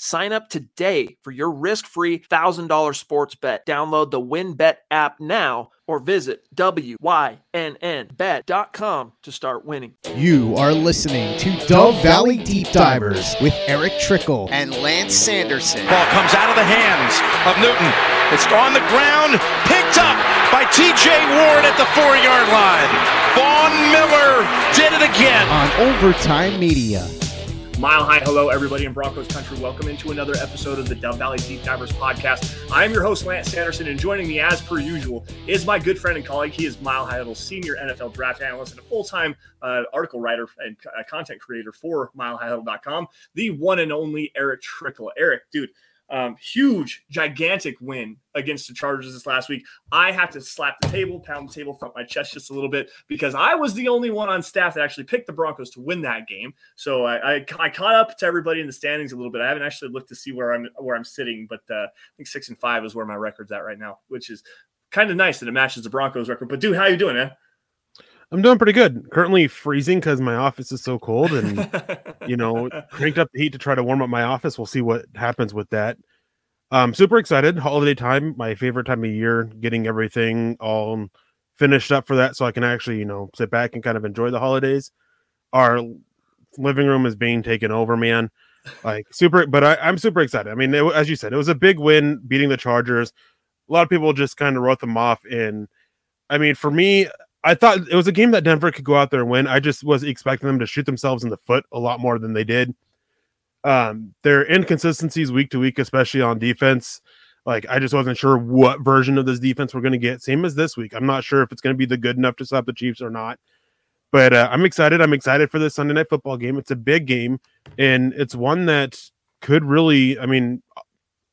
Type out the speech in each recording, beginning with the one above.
Sign up today for your risk-free $1,000 sports bet. Download the WynnBET app now or visit wynnbet.com to start winning. You are listening to Dove Valley Deep Divers with Erick Trickel and Lance Sanderson. Ball comes out of the hands of Newton. It's on the ground, picked up by TJ Ward at the four-yard line. Von Miller did it again. On Overtime Media. Mile high hello, everybody in Broncos country. Welcome into another episode of the Dove Valley Deep Divers podcast. I am your host, Lance Sanderson, and joining me as per usual is my good friend and colleague. He is Mile High Huddle senior NFL draft analyst and a full time uh, article writer and uh, content creator for milehighhuddle.com, the one and only Erick Trickel. Erick, dude, um, huge, gigantic win against the Chargers this last week. I have to slap the table, pound the table, front my chest just a little bit because I was the only one on staff that actually picked the Broncos to win that game. So I, I, I caught up to everybody in the standings a little bit. I haven't actually looked to see where I'm where I'm sitting, but uh, I think six and five is where my record's at right now, which is kind of nice that it matches the Broncos record. But dude, how you doing, man? I'm doing pretty good. Currently freezing because my office is so cold, and you know, cranked up the heat to try to warm up my office. We'll see what happens with that. I'm super excited. Holiday time, my favorite time of year. Getting everything all finished up for that, so I can actually, you know, sit back and kind of enjoy the holidays. Our living room is being taken over, man. Like super, but I, am super excited. I mean, it, as you said, it was a big win beating the Chargers. A lot of people just kind of wrote them off, and I mean, for me, I thought it was a game that Denver could go out there and win. I just was expecting them to shoot themselves in the foot a lot more than they did. Um, their inconsistencies week to week, especially on defense. Like I just wasn't sure what version of this defense we're going to get. Same as this week. I'm not sure if it's going to be the good enough to stop the Chiefs or not. But uh, I'm excited. I'm excited for this Sunday night football game. It's a big game, and it's one that could really, I mean,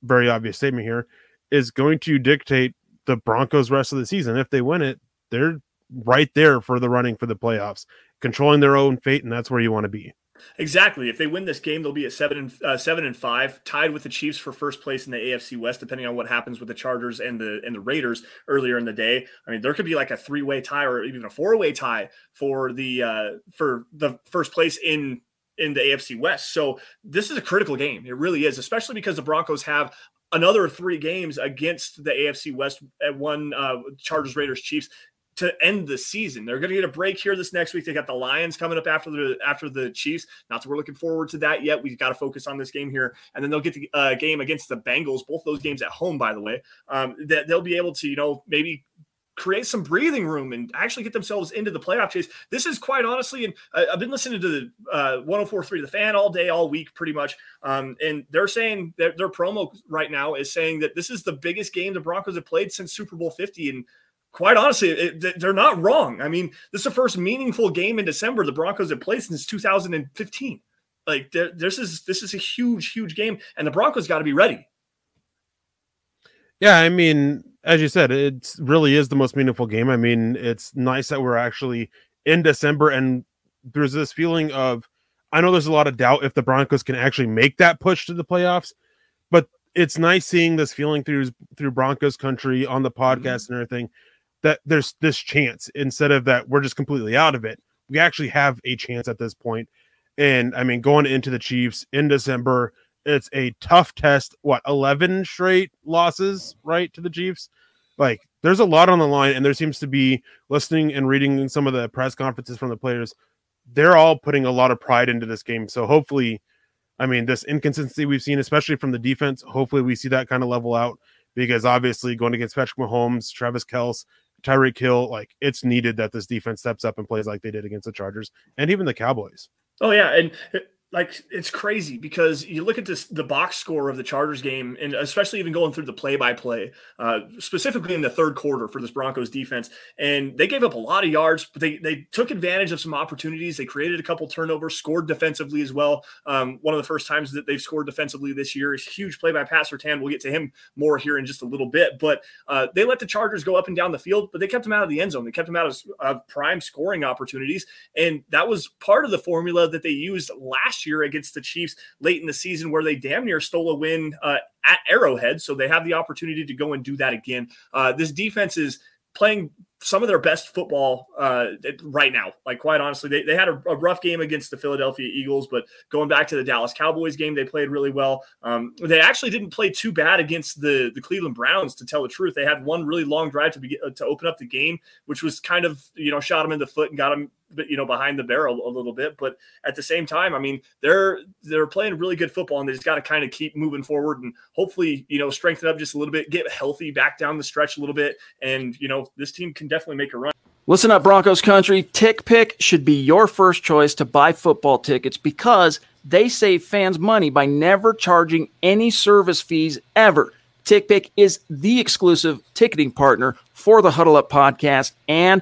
very obvious statement here, is going to dictate the Broncos' rest of the season. If they win it, they're right there for the running for the playoffs, controlling their own fate, and that's where you want to be. Exactly. If they win this game, they'll be at seven and uh, seven and five, tied with the Chiefs for first place in the AFC West. Depending on what happens with the Chargers and the and the Raiders earlier in the day, I mean, there could be like a three way tie or even a four way tie for the uh, for the first place in in the AFC West. So this is a critical game. It really is, especially because the Broncos have another three games against the AFC West at one uh, Chargers, Raiders, Chiefs to end the season. They're going to get a break here this next week. They got the Lions coming up after the after the Chiefs. Not that we're looking forward to that yet. We've got to focus on this game here, and then they'll get the uh, game against the Bengals. Both those games at home, by the way. Um, that they'll be able to, you know, maybe create some breathing room and actually get themselves into the playoff chase. This is quite honestly, and I've been listening to the uh, 104.3 The Fan all day, all week, pretty much. Um, and they're saying that their promo right now is saying that this is the biggest game the Broncos have played since Super Bowl 50. And quite honestly, it, they're not wrong. I mean, this is the first meaningful game in December the Broncos have played since 2015. Like this is this is a huge, huge game, and the Broncos got to be ready. Yeah, I mean, as you said, it really is the most meaningful game. I mean, it's nice that we're actually in December, and there's this feeling of I know there's a lot of doubt if the Broncos can actually make that push to the playoffs, but it's nice seeing this feeling through through Broncos country on the podcast mm-hmm. and everything that there's this chance instead of that we're just completely out of it. We actually have a chance at this point. And I mean, going into the Chiefs in December, it's a tough test. What 11 straight losses, right, to the Chiefs? Like, there's a lot on the line, and there seems to be listening and reading some of the press conferences from the players. They're all putting a lot of pride into this game. So hopefully, I mean, this inconsistency we've seen, especially from the defense, hopefully we see that kind of level out because obviously going against Patrick Mahomes, Travis Kelce, Tyreek Hill, like it's needed that this defense steps up and plays like they did against the Chargers and even the Cowboys. Oh yeah, and like it's crazy because you look at this the box score of the Chargers game, and especially even going through the play by play, specifically in the third quarter for this Broncos defense, and they gave up a lot of yards, but they they took advantage of some opportunities. They created a couple turnovers, scored defensively as well. Um, one of the first times that they've scored defensively this year is huge play by Pat Surtain. We'll get to him more here in just a little bit, but uh, they let the Chargers go up and down the field, but they kept them out of the end zone. They kept them out of, of prime scoring opportunities, and that was part of the formula that they used last year against the Chiefs late in the season, where they damn near stole a win uh, at Arrowhead. So they have the opportunity to go and do that again. Uh, this defense is playing some of their best football uh, right now. Like quite honestly, they, they had a, a, rough game against the Philadelphia Eagles, but going back to the Dallas Cowboys game, they played really well. Um, they actually didn't play too bad against the the Cleveland Browns. To tell the truth, they had one really long drive to be, to open up the game, which was kind of you know shot them in the foot and got them you know behind the barrel a little bit but at the same time i mean they're they're playing really good football and they just got to kind of keep moving forward and hopefully you know strengthen up just a little bit get healthy back down the stretch a little bit and you know this team can definitely make a run. Listen up broncos country tickpick should be your first choice to buy football tickets because they save fans money by never charging any service fees ever. Tickpick is the exclusive ticketing partner for the huddle up podcast and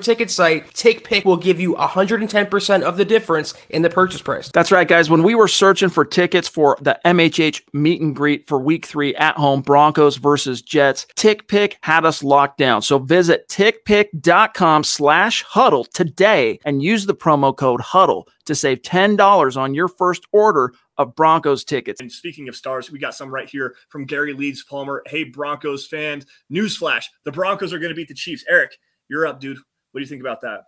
ticket site, TickPick will give you 110% of the difference in the purchase price. That's right, guys. When we were searching for tickets for the MHH meet and greet for week three at home, Broncos versus Jets, TickPick had us locked down. So visit tickpick.com slash huddle today and use the promo code huddle to save $10 on your first order of Broncos tickets. And speaking of stars, we got some right here from Gary Leeds Palmer. Hey, Broncos fans, newsflash the Broncos are going to beat the Chiefs. Erick, you're up, dude. What do you think about that?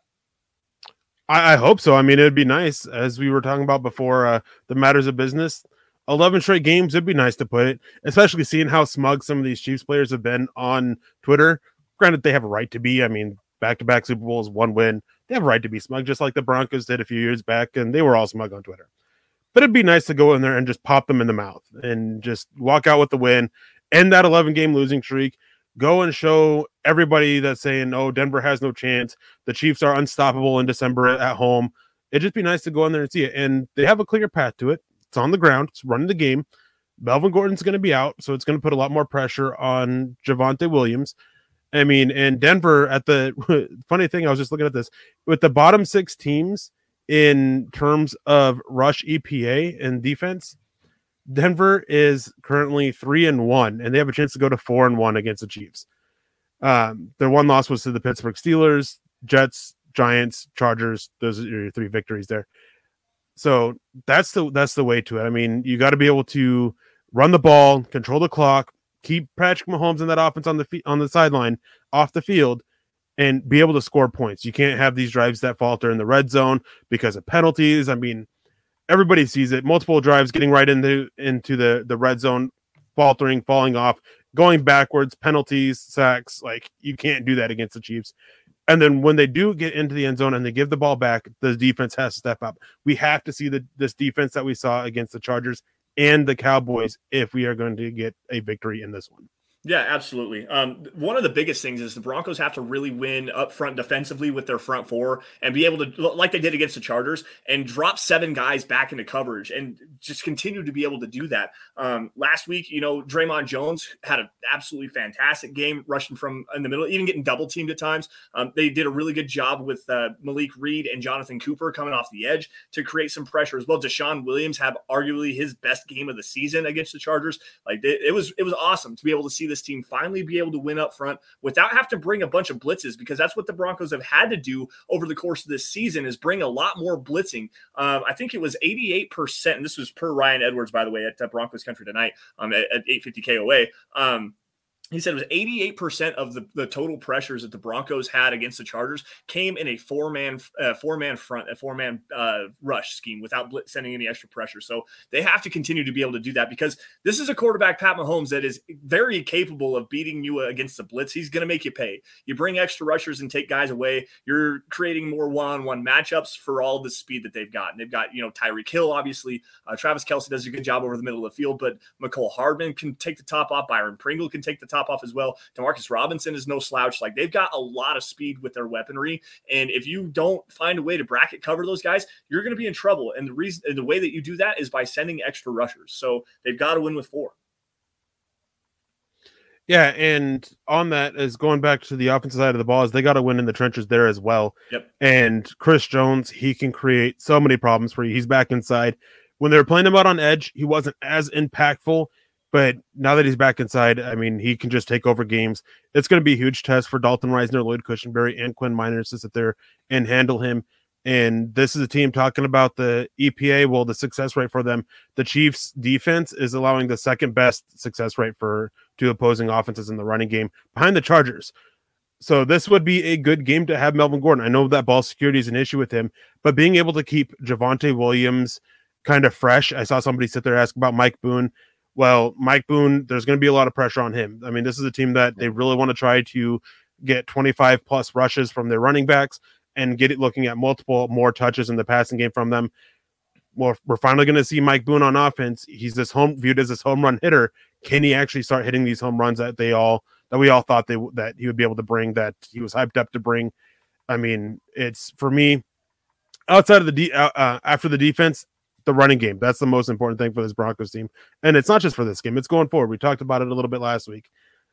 I, I hope so. I mean, it'd be nice, as we were talking about before, uh, the matters of business. 11 straight games, it'd be nice to put it, especially seeing how smug some of these Chiefs players have been on Twitter. Granted, they have a right to be. I mean, back to back Super Bowls, one win. They have a right to be smug, just like the Broncos did a few years back, and they were all smug on Twitter. But it'd be nice to go in there and just pop them in the mouth and just walk out with the win, end that 11 game losing streak, go and show everybody that's saying, oh, Denver has no chance. The Chiefs are unstoppable in December at home. It'd just be nice to go in there and see it. And they have a clear path to it. It's on the ground, it's running the game. Melvin Gordon's going to be out, so it's going to put a lot more pressure on Javonte Williams. I mean, and Denver at the funny thing, I was just looking at this with the bottom six teams in terms of rush EPA and defense. Denver is currently three and one, and they have a chance to go to four and one against the Chiefs. Um, their one loss was to the Pittsburgh Steelers, Jets, Giants, Chargers. Those are your three victories there. So that's the that's the way to it. I mean, you got to be able to run the ball, control the clock, keep Patrick Mahomes in that offense on the on the sideline, off the field, and be able to score points. You can't have these drives that falter in the red zone because of penalties. I mean, everybody sees it. Multiple drives getting right into into the the red zone, faltering, falling off, going backwards, penalties, sacks. Like you can't do that against the Chiefs. And then when they do get into the end zone and they give the ball back, the defense has to step up. We have to see the this defense that we saw against the Chargers and the Cowboys if we are going to get a victory in this one. Yeah, absolutely. Um, one of the biggest things is the Broncos have to really win up front defensively with their front four and be able to, like they did against the Chargers, and drop seven guys back into coverage and just continue to be able to do that. Um, last week, you know, Dre'Mont Jones had an absolutely fantastic game rushing from in the middle, even getting double teamed at times. Um, they did a really good job with uh, Malik Reed and Jonathan Cooper coming off the edge to create some pressure as well. DeShawn Williams had arguably his best game of the season against the Chargers. Like it, it was, it was awesome to be able to see this team finally be able to win up front without having to bring a bunch of blitzes because that's what the Broncos have had to do over the course of this season is bring a lot more blitzing. Um, I think it was 88%, and this was per Ryan Edwards, by the way, at uh, Broncos Country tonight um, at, at 850 KOA. Um, he said it was 88% of the, the total pressures that the Broncos had against the Chargers came in a four man uh, four man front a four man uh, rush scheme without sending any extra pressure. So they have to continue to be able to do that because this is a quarterback Pat Mahomes that is very capable of beating you against the blitz. He's going to make you pay. You bring extra rushers and take guys away. You're creating more one on one matchups for all the speed that they've got. And they've got you know Tyreek Hill obviously. Uh, Travis Kelce does a good job over the middle of the field, but Mecole Hardman can take the top off. Byron Pringle can take the top off as well. Demarcus Robinson is no slouch. Like they've got a lot of speed with their weaponry, and if you don't find a way to bracket cover those guys, you're going to be in trouble. And the reason, and the way that you do that is by sending extra rushers. So they've got to win with four. Yeah, and on that is going back to the offensive side of the ball is they got to win in the trenches there as well. Yep. And Chris Jones, he can create so many problems for you. He's back inside. When they were playing him out on edge, he wasn't as impactful but now that he's back inside, I mean, he can just take over games. It's going to be a huge test for Dalton Risner, Lloyd Cushenberry, and Quinn Meinerz to sit there and handle him. And this is a team talking about the EPA. Well, the success rate for them, the Chiefs' defense is allowing the second best success rate for two opposing offenses in the running game behind the Chargers. So this would be a good game to have Melvin Gordon. I know that ball security is an issue with him, but being able to keep Javonte Williams kind of fresh. I saw somebody sit there ask about Mike Boone well, Mike Boone, there's going to be a lot of pressure on him. I mean, this is a team that they really want to try to get 25 plus rushes from their running backs and get it looking at multiple more touches in the passing game from them. Well, we're finally going to see Mike Boone on offense. He's this home viewed as this home run hitter. Can he actually start hitting these home runs that they all that we all thought they that he would be able to bring that he was hyped up to bring? I mean, it's for me outside of the de- uh, uh, after the defense, the running game. That's the most important thing for this Broncos team. And it's not just for this game, it's going forward. We talked about it a little bit last week.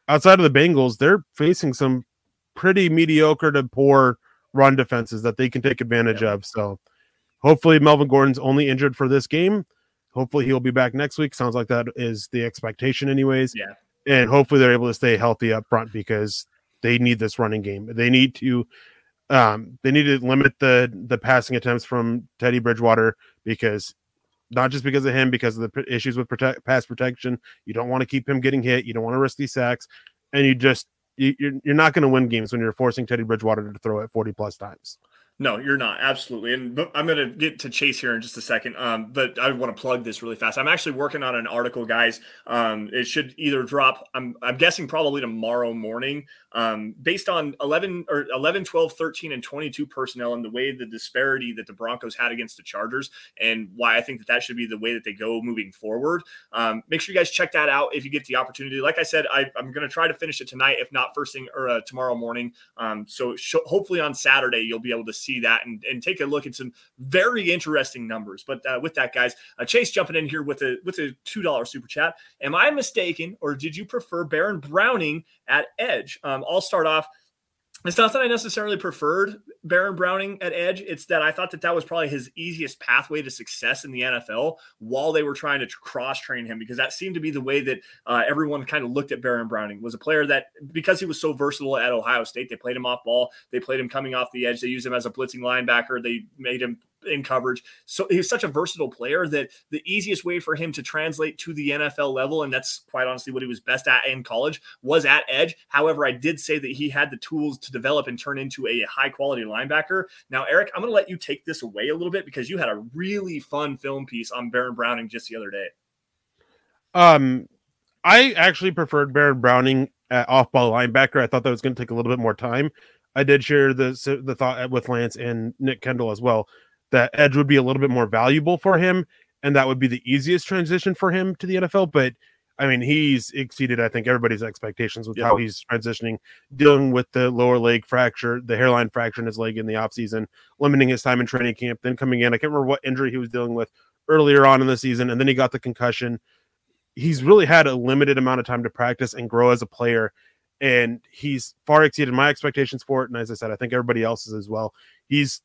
Outside of the Bengals, they're facing some pretty mediocre to poor run defenses that they can take advantage of. So hopefully Melvin Gordon's only injured for this game. Hopefully he'll be back next week. Sounds like that is the expectation anyways. Yeah. And hopefully they're able to stay healthy up front because they need this running game. They need to um, they need to limit the the passing attempts from Teddy Bridgewater because not just because of him, because of the issues with protect, pass protection. You don't want to keep him getting hit. You don't want to risk these sacks, and you just you, you're you're not going to win games when you're forcing Teddy Bridgewater to throw it 40 plus times. No, you're not. Absolutely. And I'm going to get to Chase here in just a second. Um, but I want to plug this really fast. I'm actually working on an article, guys. Um, it should either drop, I'm, I'm guessing probably tomorrow morning, um, based on 11 or 11, 12, 13, and 22 personnel and the way the disparity that the Broncos had against the Chargers and why I think that that should be the way that they go moving forward. Um, make sure you guys check that out if you get the opportunity. Like I said, I, am going to try to finish it tonight, if not first thing or uh, tomorrow morning. Um, so sh- hopefully on Saturday, you'll be able to see see that and, and take a look at some very interesting numbers. But uh, with that, guys, uh, Chase jumping in here with a with a two dollar super chat. Am I mistaken, or did you prefer Baron Browning at edge? Um, I'll start off it's not that I necessarily preferred Baron Browning at edge. It's that I thought that that was probably his easiest pathway to success in the NFL while they were trying to cross train him because that seemed to be the way that uh, everyone kind of looked at Baron Browning was a player that because he was so versatile at Ohio State, they played him off ball, they played him coming off the edge, they used him as a blitzing linebacker, they made him in coverage. So he's such a versatile player that the easiest way for him to translate to the NFL level, and that's quite honestly what he was best at in college, was at edge. However, I did say that he had the tools to develop and turn into a high quality linebacker. Now, Erick, I'm going to let you take this away a little bit because you had a really fun film piece on Baron Browning just the other day. Um, I actually preferred Baron Browning at off ball linebacker. I thought that was going to take a little bit more time. I did share the the thought with Lance and Nick Kendall as well that edge would be a little bit more valuable for him, and that would be the easiest transition for him to the NFL. But I mean, he's exceeded, I think, everybody's expectations with how he's transitioning, dealing with the lower leg fracture, the hairline fracture in his leg in the offseason, limiting his time in training camp, then coming in. I can't remember what injury he was dealing with earlier on in the season, and then he got the concussion. He's really had a limited amount of time to practice and grow as a player, and he's far exceeded my expectations for it. And as I said, I think everybody else's as well. He's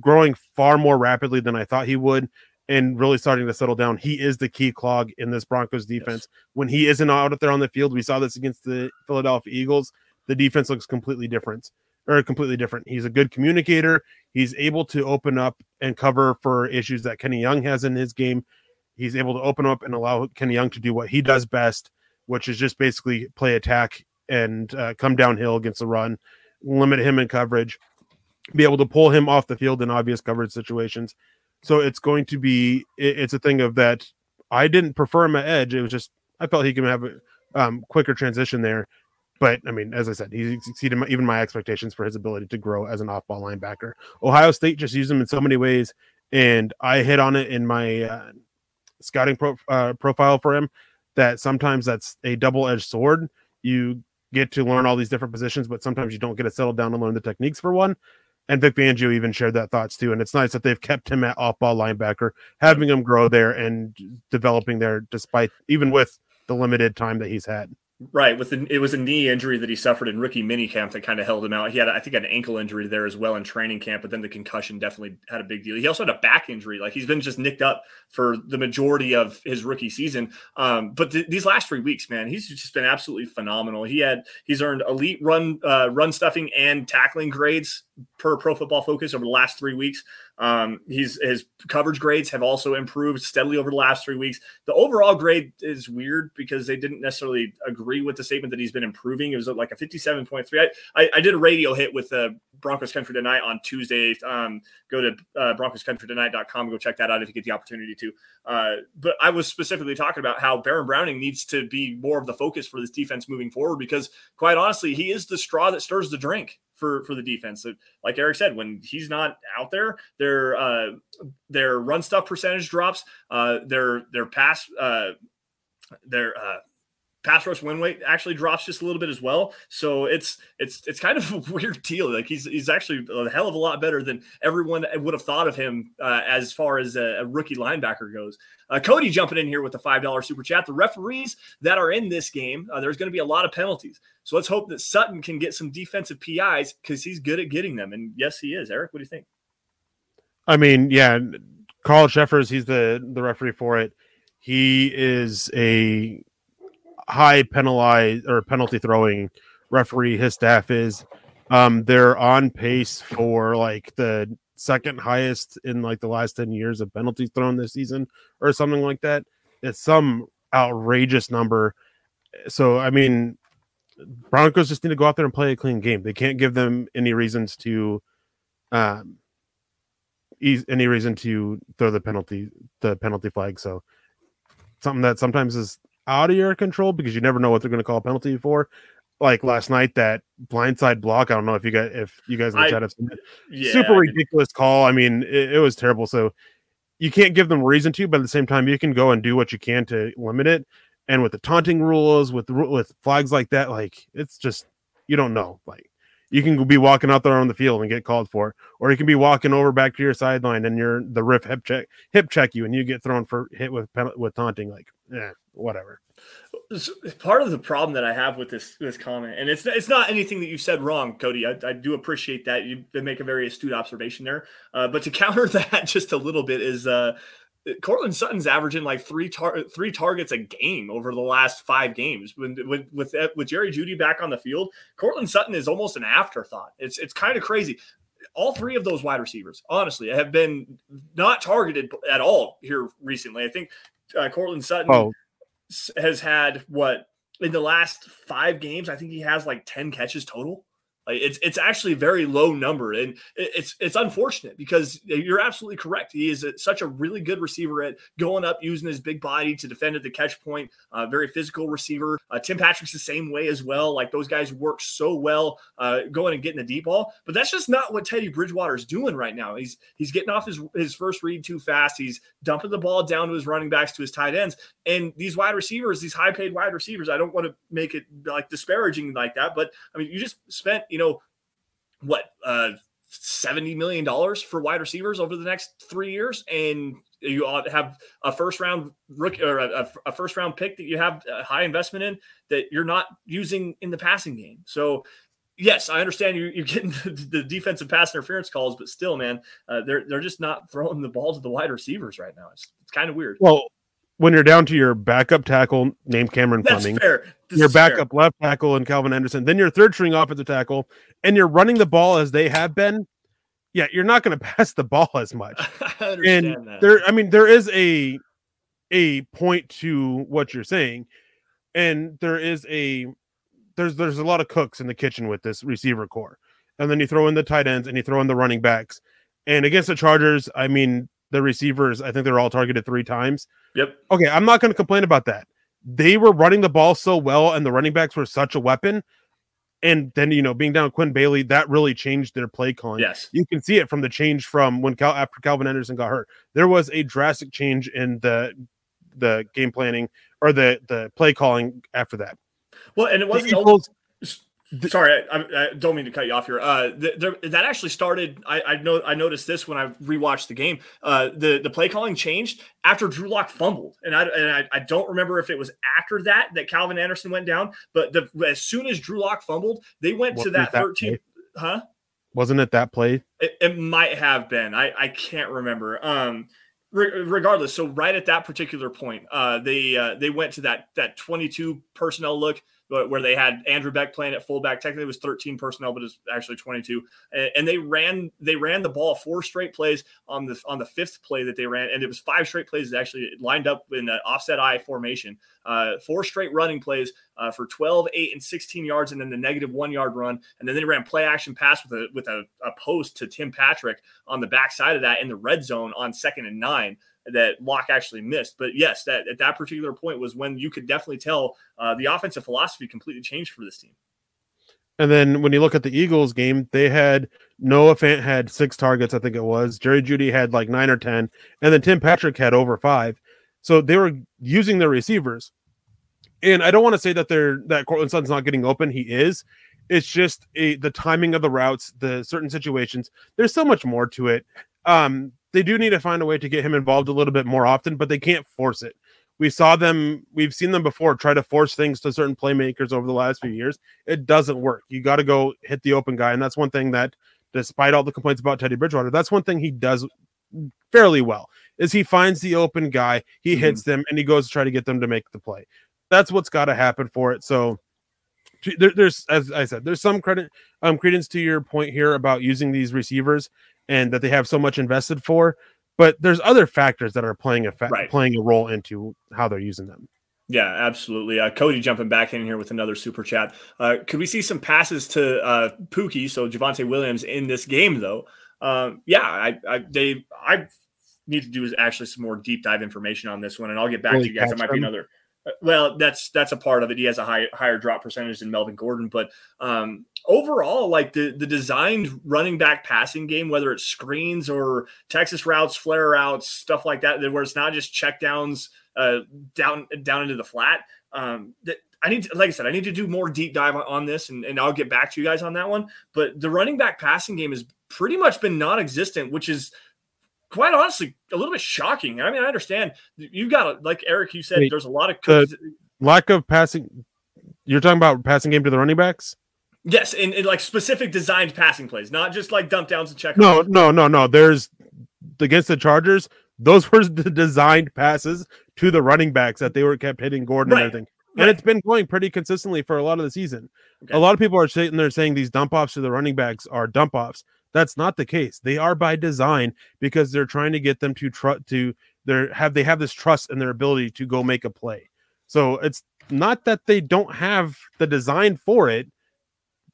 growing far more rapidly than I thought he would and really starting to settle down. He is the key clog in this Broncos defense. Yes. When he isn't out there on the field, we saw this against the Philadelphia Eagles. The defense looks completely different or completely different. He's a good communicator. He's able to open up and cover for issues that Kenny Young has in his game. He's able to open up and allow Kenny Young to do what he does best. which is just basically play attack and uh, come downhill against the run, limit him in coverage, be able to pull him off the field in obvious coverage situations. So it's going to be it's a thing of that. I didn't prefer him at edge. It was just I felt he can have a um, quicker transition there. But I mean, as I said, he exceeded my, even my expectations for his ability to grow as an off-ball linebacker. Ohio State just used him in so many ways, and I hit on it in my uh, scouting pro, uh, profile for him that sometimes that's a double-edged sword. You get to learn all these different positions, but sometimes you don't get to settle down and learn the techniques for one. And Vic Fangio even shared that thoughts too. And it's nice that they've kept him at off ball linebacker, having him grow there and developing there despite even with the limited time that he's had. Right, with the, it was a knee injury that he suffered in rookie minicamp that kind of held him out. He had, I think, an ankle injury there as well in training camp, but then the concussion definitely had a big deal. He also had a back injury; like he's been just nicked up for the majority of his rookie season. Um, but th- these last three weeks, man, he's just been absolutely phenomenal. He had he's earned elite run uh, run stuffing and tackling grades per Pro Football Focus over the last three weeks. Um, he's his coverage grades have also improved steadily over the last three weeks. The overall grade is weird because they didn't necessarily agree with the statement that he's been improving. It was like a 57.3. I, I, I did a radio hit with uh, Broncos Country Tonight on Tuesday. Um, go to uh, BroncosCountryTonight.com. Go check that out if you get the opportunity to. Uh, but I was specifically talking about how Baron Browning needs to be more of the focus for this defense moving forward because, quite honestly, he is the straw that stirs the drink for for the defense. Like Eric said, when he's not out there, their uh, their run stuff percentage drops. Uh, their their pass uh, their uh, pass rush win weight actually drops just a little bit as well. So it's it's it's kind of a weird deal. Like he's he's actually a hell of a lot better than everyone would have thought of him uh, as far as a, a, rookie linebacker goes. Uh, Cody jumping in here with the five dollar super chat. The referees that are in this game, uh, there's going to be a lot of penalties. So let's hope that Sutton can get some defensive PIs because he's good at getting them. And yes, he is. Erick, what do you think? I mean, yeah, Carl Cheffers, he's the the referee for it. He is a high penalize or penalty throwing referee his staff is. Um, they're on pace for like the second highest in like the last 10 years of penalties thrown this season or something like that. It's some outrageous number. So, I mean, Broncos just need to go out there and play a clean game. They can't give them any reasons to, um, any reason to throw the penalty, the penalty flag. So, something that sometimes is out of your control because you never know what they're going to call a penalty for. Like last night, that blindside block. I don't know if you guys if you guys in the chat have seen it. Yeah, Super ridiculous call. I mean, it, it was terrible. So you can't give them reason to, but at the same time, you can go and do what you can to limit it. And with the taunting rules, with with flags like that, like it's just you don't know. Like you can be walking out there on the field and get called for, or you can be walking over back to your sideline and you're the riff hip check hip check you and you get thrown for hit with with taunting. Like, yeah, whatever. Part of the problem that I have with this this comment, and it's it's not anything that you said wrong, Cody. I, I do appreciate that you make a very astute observation there. Uh, but to counter that just a little bit is uh, Courtland Sutton's averaging like three tar- three targets a game over the last five games. When, with with with Jerry Jeudy back on the field, Courtland Sutton is almost an afterthought. It's it's kind of crazy all three of those wide receivers, honestly, have been not targeted at all here recently. I think uh, Courtland Sutton oh has had what in the last five games, I think he has like 10 catches total. Like it's it's actually a very low number, and it's it's unfortunate because you're absolutely correct. He is a, such a really good receiver at going up, using his big body to defend at the catch point. Uh, very physical receiver. Uh, Tim Patrick's the same way as well. Like those guys work so well uh, going and getting the deep ball, but that's just not what Teddy Bridgewater is doing right now. He's he's getting off his his first read too fast. He's dumping the ball down to his running backs to his tight ends, and these wide receivers, these high paid wide receivers. I don't want to make it like disparaging like that, but I mean you just spent you know, what, uh, $70 million for wide receivers over the next three years. And you have a first round rookie or a, a, first round pick that you have a high investment in that you're not using in the passing game. So, yes, I understand you, you're getting the, the, defensive pass interference calls, but still, man, uh, they're they're just not throwing the ball to the wide receivers right now. It's, it's kind of weird. Well, when you're down to your backup tackle named Cameron That's Fleming, fair. your backup fair. left tackle and Calvin Anderson, then your third string offensive tackle, and you're running the ball as they have been, yeah, you're not going to pass the ball as much. and that. there, I mean, there is a a point to what you're saying, and there is a there's there's a lot of cooks in the kitchen with this receiver core, and then you throw in the tight ends and you throw in the running backs, and against the Chargers, I mean the receivers, I think they're all targeted three times. Yep. Okay, I'm not going to complain about that. They were running the ball so well, and the running backs were such a weapon. And then you know, being down Quinn Bailey, that really changed their play calling. Yes. You can see it from the change from when Cal after Calvin Anderson got hurt. There was a drastic change in the the game planning or the the play calling after that. Well, and it wasn't Eagles- Sorry, I, I, don't mean to cut you off here. Uh, that actually started. I, I know I noticed this when I rewatched the game. Uh, the the play calling changed after Drew Lock fumbled, and I and I, I don't remember if it was after that that Calvin Anderson went down. But the, as soon as Drew Lock fumbled, they went to that that thirteen. Huh? wasn't it that play? It, it might have been. I, I can't remember. Um, regardless, so right at that particular point, uh, they uh, they went to that that 22 personnel look where they had Andrew Beck playing at fullback. Technically, it was 13 personnel, but it's actually 22. And, and they ran they ran the ball four straight plays on the on the fifth play that they ran, and it was five straight plays that actually lined up in an offset eye formation. Uh, four straight running plays uh, for 12, 8, and 16 yards, and then the negative one yard run. And then they ran play action pass with a with a, a post to Tim Patrick on the backside of that in the red zone on second and nine that Lock actually missed. But yes, that at that particular point was when you could definitely tell uh, the offensive philosophy completely changed for this team. And then when you look at the Eagles game, they had Noah Fant had six targets, I think it was. Jerry Jeudy had like nine or ten, and then Tim Patrick had over five. So they were using their receivers. And I don't want to say that they're that Courtland Sutton's not getting open. He is. It's just a, the timing of the routes, the certain situations. There's so much more to it. Um, they do need to find a way to get him involved a little bit more often, but they can't force it. We saw them, we've seen them before try to force things to certain playmakers over the last few years. It doesn't work. You got to go hit the open guy. And that's one thing that, despite all the complaints about Teddy Bridgewater, that's one thing he does fairly well is he finds the open guy, he Mhm. hits them, and he goes to try to get them to make the play. That's what's got to happen for it. So there, there's, as I said, there's some credit, um, credence to your point here about using these receivers and that they have so much invested for. But there's other factors that are playing a fa- Right. playing a role into how they're using them. Yeah, absolutely. Uh, Cody jumping back in here with another super chat. Uh, could we see some passes to uh, Pookie, so Javonte Williams, in this game though? Um, yeah, I, I they I need to do is actually some more deep dive information on this one, and I'll get back Really to you guys. That catch might be another. Well, that's that's a part of it. He has a high, higher drop percentage than Melvin Gordon, but um, overall, like the the designed running back passing game, whether it's screens or Texas routes, flare routes, stuff like that, where it's not just check downs uh, down down into the flat. Um, that I need, to, like I said, I need to do more deep dive on, on this, and, and I'll get back to you guys on that one. But the running back passing game has pretty much been non-existent, which is quite honestly a little bit shocking. I mean, I understand you've got a, like Erick, you said, Wait, there's a lot of. Lack of passing. You're talking about passing game to the running backs? yes, and, and like specific designed passing plays, not just like dump downs and check. No, no, no, no. There's against the Chargers. Those were the designed passes to the running backs that they were kept hitting Gordon Right, and everything. right. And it's been going pretty consistently for a lot of the season. Okay. A lot of people are sitting there saying these dump offs to the running backs are dump offs. That's not the case. They are by design because they're trying to get them to tr- to their have they have this trust in their ability to go make a play. So it's not that they don't have the design for it.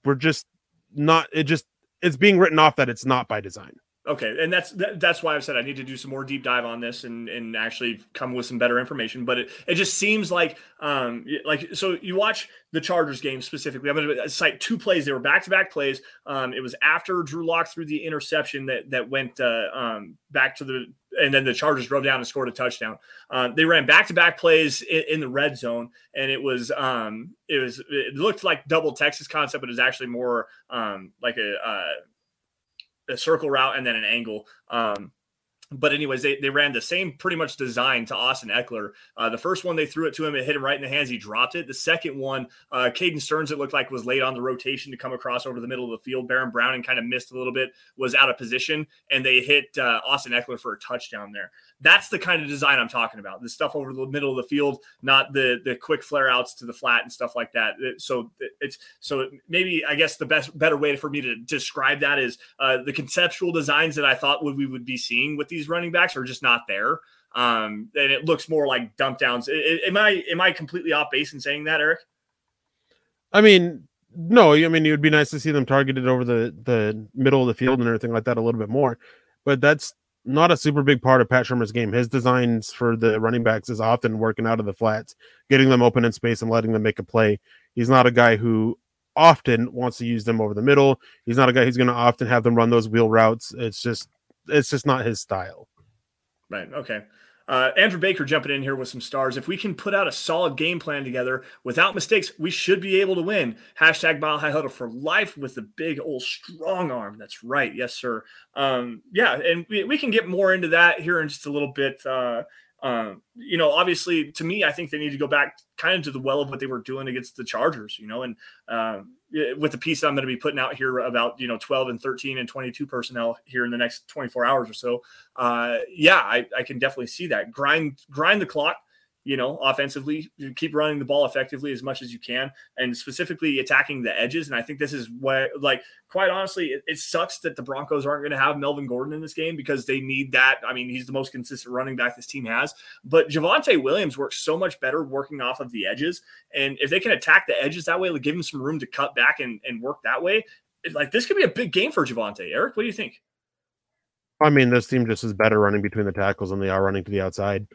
We're just not it just it's being written off that it's not by design. Okay, and that's that, that's why I've said I need to do some more deep dive on this and and actually come with some better information. But it, it just seems like um like so you watch the Chargers game specifically. I'm going to cite two plays. They were back to back plays. Um, it was after Drew Lock threw the interception that that went uh, um back to the and then the Chargers drove down and scored a touchdown. Um, they ran back to back plays in, in the red zone, and it was um it was it looked like double Texas concept, but it was actually more um like a uh, a circle route and then an angle. Um, but anyways, they, they ran the same pretty much design to Austin Ekeler. Uh, the first one they threw it to him, it hit him right in the hands. He dropped it. The second one, uh, Caden Sterns, it looked like was late on the rotation to come across over the middle of the field. Baron Browning kind of missed a little bit, was out of position, and they hit uh, Austin Ekeler for a touchdown there. That's the kind of design I'm talking about. The stuff over the middle of the field, not the the quick flare outs to the flat and stuff like that. So it's so maybe I guess the best better way for me to describe that is uh, the conceptual designs that I thought would we would be seeing with these these running backs are just not there. Um, and it looks more like dump downs. Am I am I completely off base in saying that, Erick? I mean, no. I mean, it would be nice to see them targeted over the the middle of the field and everything like that a little bit more. But that's not a super big part of Pat Shurmur's game. His designs for the running backs is often working out of the flats, getting them open in space and letting them make a play. He's not a guy who often wants to use them over the middle. He's not a guy who's going to often have them run those wheel routes. It's just it's just not his style. Right. Okay. Uh, Andrew Baker jumping in here with some stars. If we can put out a solid game plan together without mistakes, we should be able to win. Hashtag Mile High Huddle for life with the big old strong arm. That's right. Yes, sir. Um, yeah, and we, we can get more into that here in just a little bit. Uh, um, you know, obviously, to me, I think they need to go back kind of to the well of what they were doing against the Chargers. You know, and uh, with the piece I'm going to be putting out here about you know 12 and 13 and 22 personnel here in the next 24 hours or so. Uh, yeah, I, I can definitely see that grind grind the clock you know, offensively, you keep running the ball effectively as much as you can, and specifically attacking the edges. And I think this is what, like, quite honestly, it, it sucks that the Broncos aren't going to have Melvin Gordon in this game because they need that. I mean, he's the most consistent running back this team has. But Javonte Williams works so much better working off of the edges. And if they can attack the edges that way, like give him some room to cut back and, and work that way, like this could be a big game for Javonte. Erick, what do you think? I mean, this team just is better running between the tackles than they are running to the outside.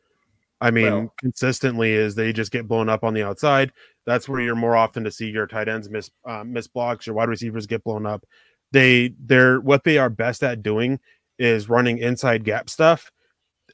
I mean, well, consistently is they just get blown up on the outside. That's where you're more often to see your tight ends miss uh, miss blocks, your wide receivers get blown up. They they're what they are best at doing is running inside gap stuff.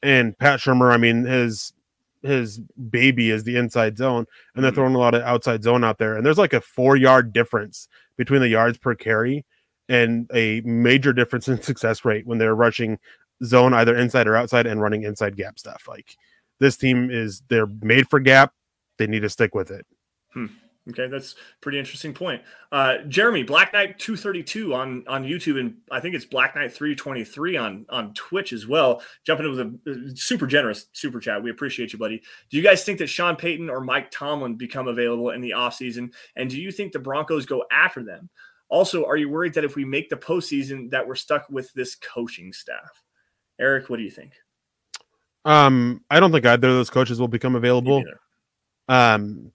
And Pat Shurmur, I mean, his his baby is the inside zone, and they're mm-hmm. throwing a lot of outside zone out there. And there's like a four yard difference between the yards per carry and a major difference in success rate when they're rushing zone either inside or outside and running inside gap stuff. Like this team is they're made for gap. They need to stick with it. Hmm. Okay, that's pretty interesting point. Uh, Jeremy, Black Knight 232 on on YouTube, and I think it's Black Knight 323 on on Twitch as well. Jumping in with a super generous super chat. We appreciate you, buddy. Do you guys think that Sean Payton or Mike Tomlin become available in the offseason? And do you think the Broncos go after them? Also, are you worried that if we make the postseason that we're stuck with this coaching staff? Erick, what do you think? Um, I don't think either of those coaches will become available. Um,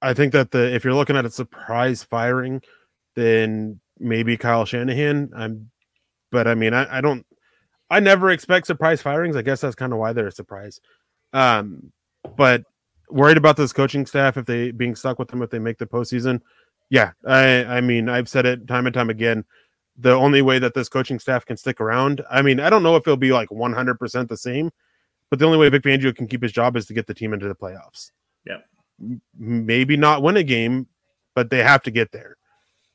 I think that the if you're looking at a surprise firing, then maybe Kyle Shanahan. I'm, but I mean, I, I don't. I never expect surprise firings. I guess that's kind of why they're a surprise. Um, but worried about this coaching staff if they being stuck with them if they make the postseason. Yeah, I I mean I've said it time and time again. The only way that this coaching staff can stick around, I mean, I don't know if it'll be like 100% the same, but the only way Vic Fangio can keep his job is to get the team into the playoffs. Yeah. Maybe not win a game, but they have to get there.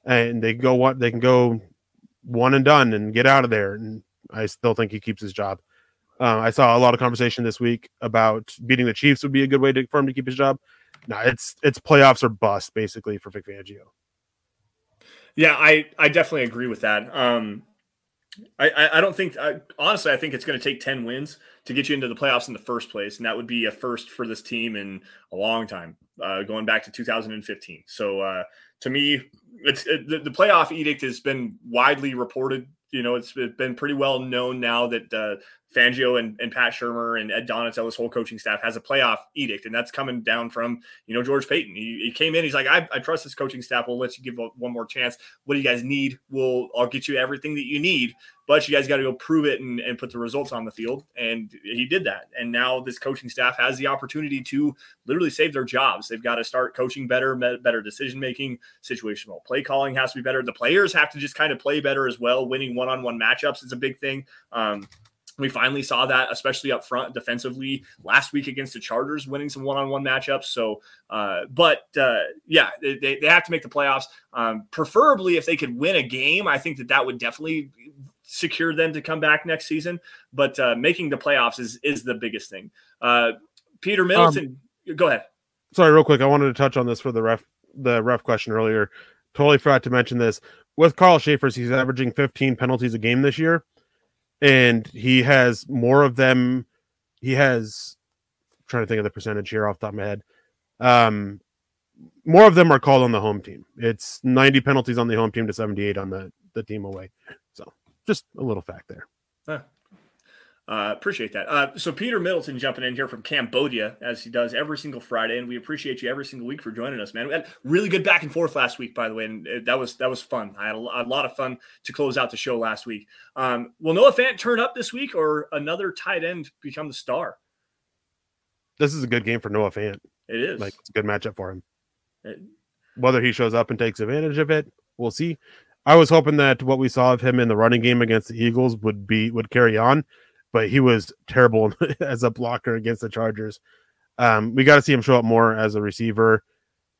And they go what they can go one and done and get out of there. And I still think he keeps his job. Uh, I saw a lot of conversation this week about beating the Chiefs would be a good way to, for him to keep his job. No, it's it's playoffs or bust basically for Vic Fangio. Yeah, I I definitely agree with that. Um, I, I don't think I, honestly I think it's going to take 10 wins to get you into the playoffs in the first place and that would be a first for this team in a long time uh, going back to 2015 so uh, to me it's it, the, the, playoff edict has been widely reported you know it's been pretty well known now that uh, Fangio and, and Pat Shurmur and Ed Donatell, his whole coaching staff has a playoff edict, and that's coming down from you know George Paton. He, he came in, he's like, I, I, trust this coaching staff. We'll let you give a, one more chance. What do you guys need? We'll I'll get you everything that you need, but you guys got to go prove it and, and put the results on the field. And he did that. And now this coaching staff has the opportunity to literally save their jobs. They've got to start coaching better, better decision making, situational play calling has to be better. The players have to just kind of play better as well. Winning one on one matchups is a big thing. Um, we finally saw that, especially up front defensively last week against the Chargers, winning some one-on-one matchups. So, uh, but uh, yeah, they, they have to make the playoffs. Um, preferably, if they could win a game, I think that that would definitely secure them to come back next season. But uh, making the playoffs is is the biggest thing. Uh, Peter Middleton, um, go ahead. Sorry, real quick. I wanted to touch on this for the ref the ref question earlier. Totally forgot to mention this. With Carl Cheffers, he's averaging 15 penalties a game this year and he has more of them. He has I'm trying to think of the percentage here off the top of my head. Um, more of them are called on the home team. It's 90 penalties on the home team to 78 on the the team away. So just a little fact there. Huh. Uh, appreciate that. Uh, so Peter Middleton jumping in here from Cambodia as he does every single Friday, and we appreciate you every single week for joining us, man. We had really good back and forth last week, by the way, and that was that was fun. I had a, a lot of fun to close out the show last week. Um, will Noah Fant turn up this week, or another tight end become the star? This is a good game for Noah Fant. It is like it's a good matchup for him. It, Whether he shows up and takes advantage of it, we'll see. I was hoping that what we saw of him in the running game against the Eagles would be would carry on but he was terrible as a blocker against the Chargers. Um, we got to see him show up more as a receiver,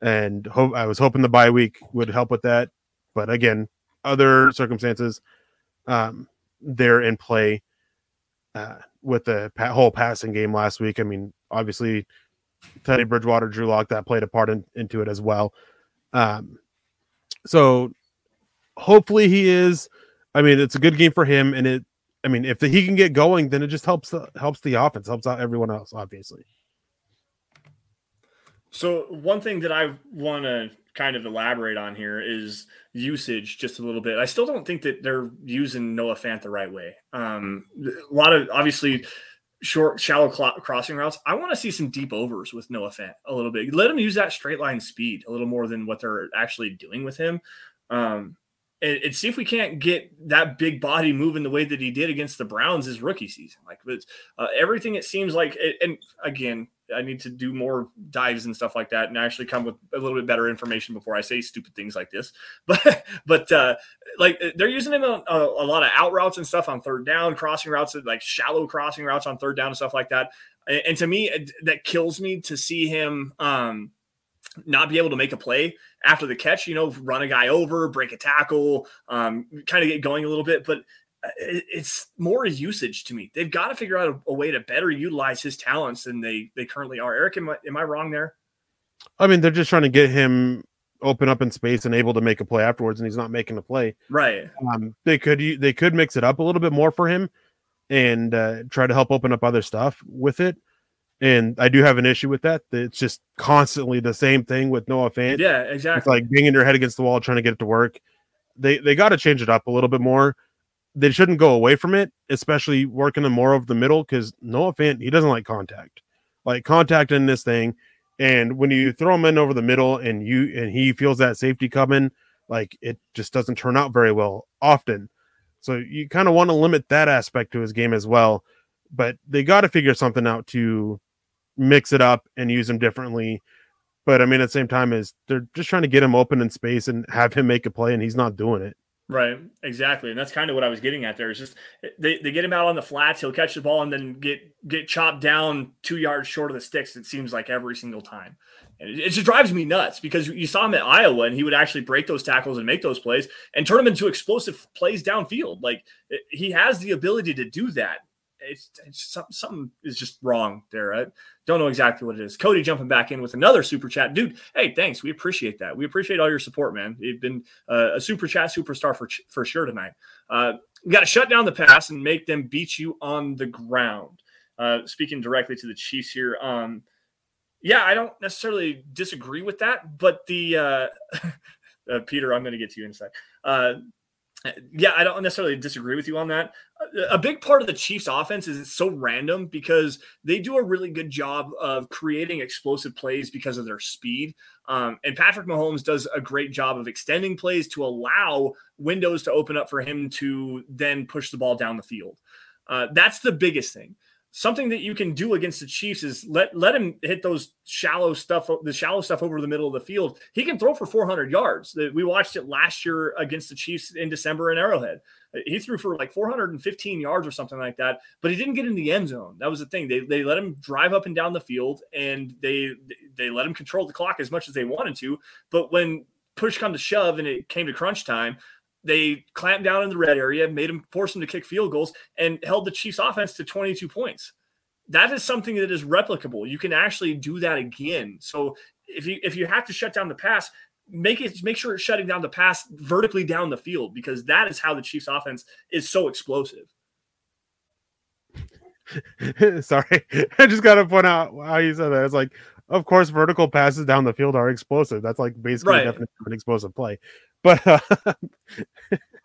and hope I was hoping the bye week would help with that. But again, other circumstances, um, they're in play uh, with the pa- whole passing game last week. I mean, obviously, Teddy Bridgewater, Drew Lock, that played a part in, into it as well. Um, so hopefully he is. I mean, it's a good game for him, and it I mean, if the, he can get going, then it just helps the, helps the offense, helps out everyone else, obviously. So one thing that I want to kind of elaborate on here is usage just a little bit. I still don't think that they're using Noah Fant the right way. Um, a lot of obviously short, shallow cl- crossing routes. I want to see some deep overs with Noah Fant a little bit. Let him use that straight line speed a little more than what they're actually doing with him. Um, and, and, see if we can't get that big body moving the way that he did against the Browns his rookie season. Like uh, everything, it seems like. And again, I need to do more dives and stuff like that, and actually come with a little bit better information before I say stupid things like this. But but uh, like they're using him a, a, a lot of out routes and stuff on third down, crossing routes, like shallow crossing routes on third down and stuff like that. And, and to me, that kills me to see him. Um, not be able to make a play after the catch, you know, run a guy over, break a tackle, um, kind of get going a little bit. But uh, it's more usage to me. They've got to figure out a, a, way to better utilize his talents than they they currently are. Erick, am I, am I wrong there? I mean, they're just trying to get him open up in space and able to make a play afterwards, and he's not making a play. Right. Um, they could they could mix it up a little bit more for him and uh, try to help open up other stuff with it. And I do have an issue with that. It's just constantly the same thing with Noah Fant. Yeah, exactly. It's like banging your head against the wall trying to get it to work. They they got to change it up a little bit more. They shouldn't go away from it, especially working them more over the middle because Noah Fant he doesn't like contact, like contact in this thing. And when you throw him in over the middle and you and he feels that safety coming, like it just doesn't turn out very well often. So you kind of want to limit that aspect to his game as well. But they got to figure something out to mix it up and use him differently. But I mean, at the same time, is they're just trying to get him open in space and have him make a play, and he's not doing it. Right, exactly, and that's kind of what I was getting at. There is just they, they get him out on the flats, he'll catch the ball and then get get chopped down two yards short of the sticks. It seems like every single time, and it, it just drives me nuts because you saw him at Iowa and he would actually break those tackles and make those plays and turn them into explosive plays downfield. Like eh, he has the ability to do that it's, it's something, something is just wrong there. I don't know exactly what it is. Cody jumping back in with another super chat, dude. Hey, thanks. We appreciate that. We appreciate all your support, man. You've been uh, a super chat superstar for for sure tonight. Uh, you got to shut down the pass and make them beat you on the ground. Uh, speaking directly to the Chiefs here, um, yeah, I don't necessarily disagree with that, but the uh, uh, Peter, I'm going to get to you in a sec. Yeah, I don't necessarily disagree with you on that. A big part of the Chiefs offense is it's so random because they do a really good job of creating explosive plays because of their speed. Um, and Patrick Mahomes does a great job of extending plays to allow windows to open up for him to then push the ball down the field. Uh, that's the biggest thing something that you can do against the Chiefs is let let him hit those shallow stuff, the shallow stuff over the middle of the field. He can throw for 400 yards. We watched it last year against the Chiefs in December in Arrowhead. He threw for like 415 yards or something like that, but he didn't get in the end zone. That was the thing. They, they let him drive up and down the field, and they they let him control the clock as much as they wanted to. But when push come to shove and it came to crunch time, they clamped down in the red area, made them force them to kick field goals, and held the Chiefs' offense to 22 points. That is something that is replicable. You can actually do that again. So if you if you have to shut down the pass, make it make sure it's shutting down the pass vertically down the field because that is how the Chiefs' offense is so explosive. Sorry, I just got to point out how you said that. It's like, of course, vertical passes down the field are explosive. That's like basically right. an explosive play. But uh,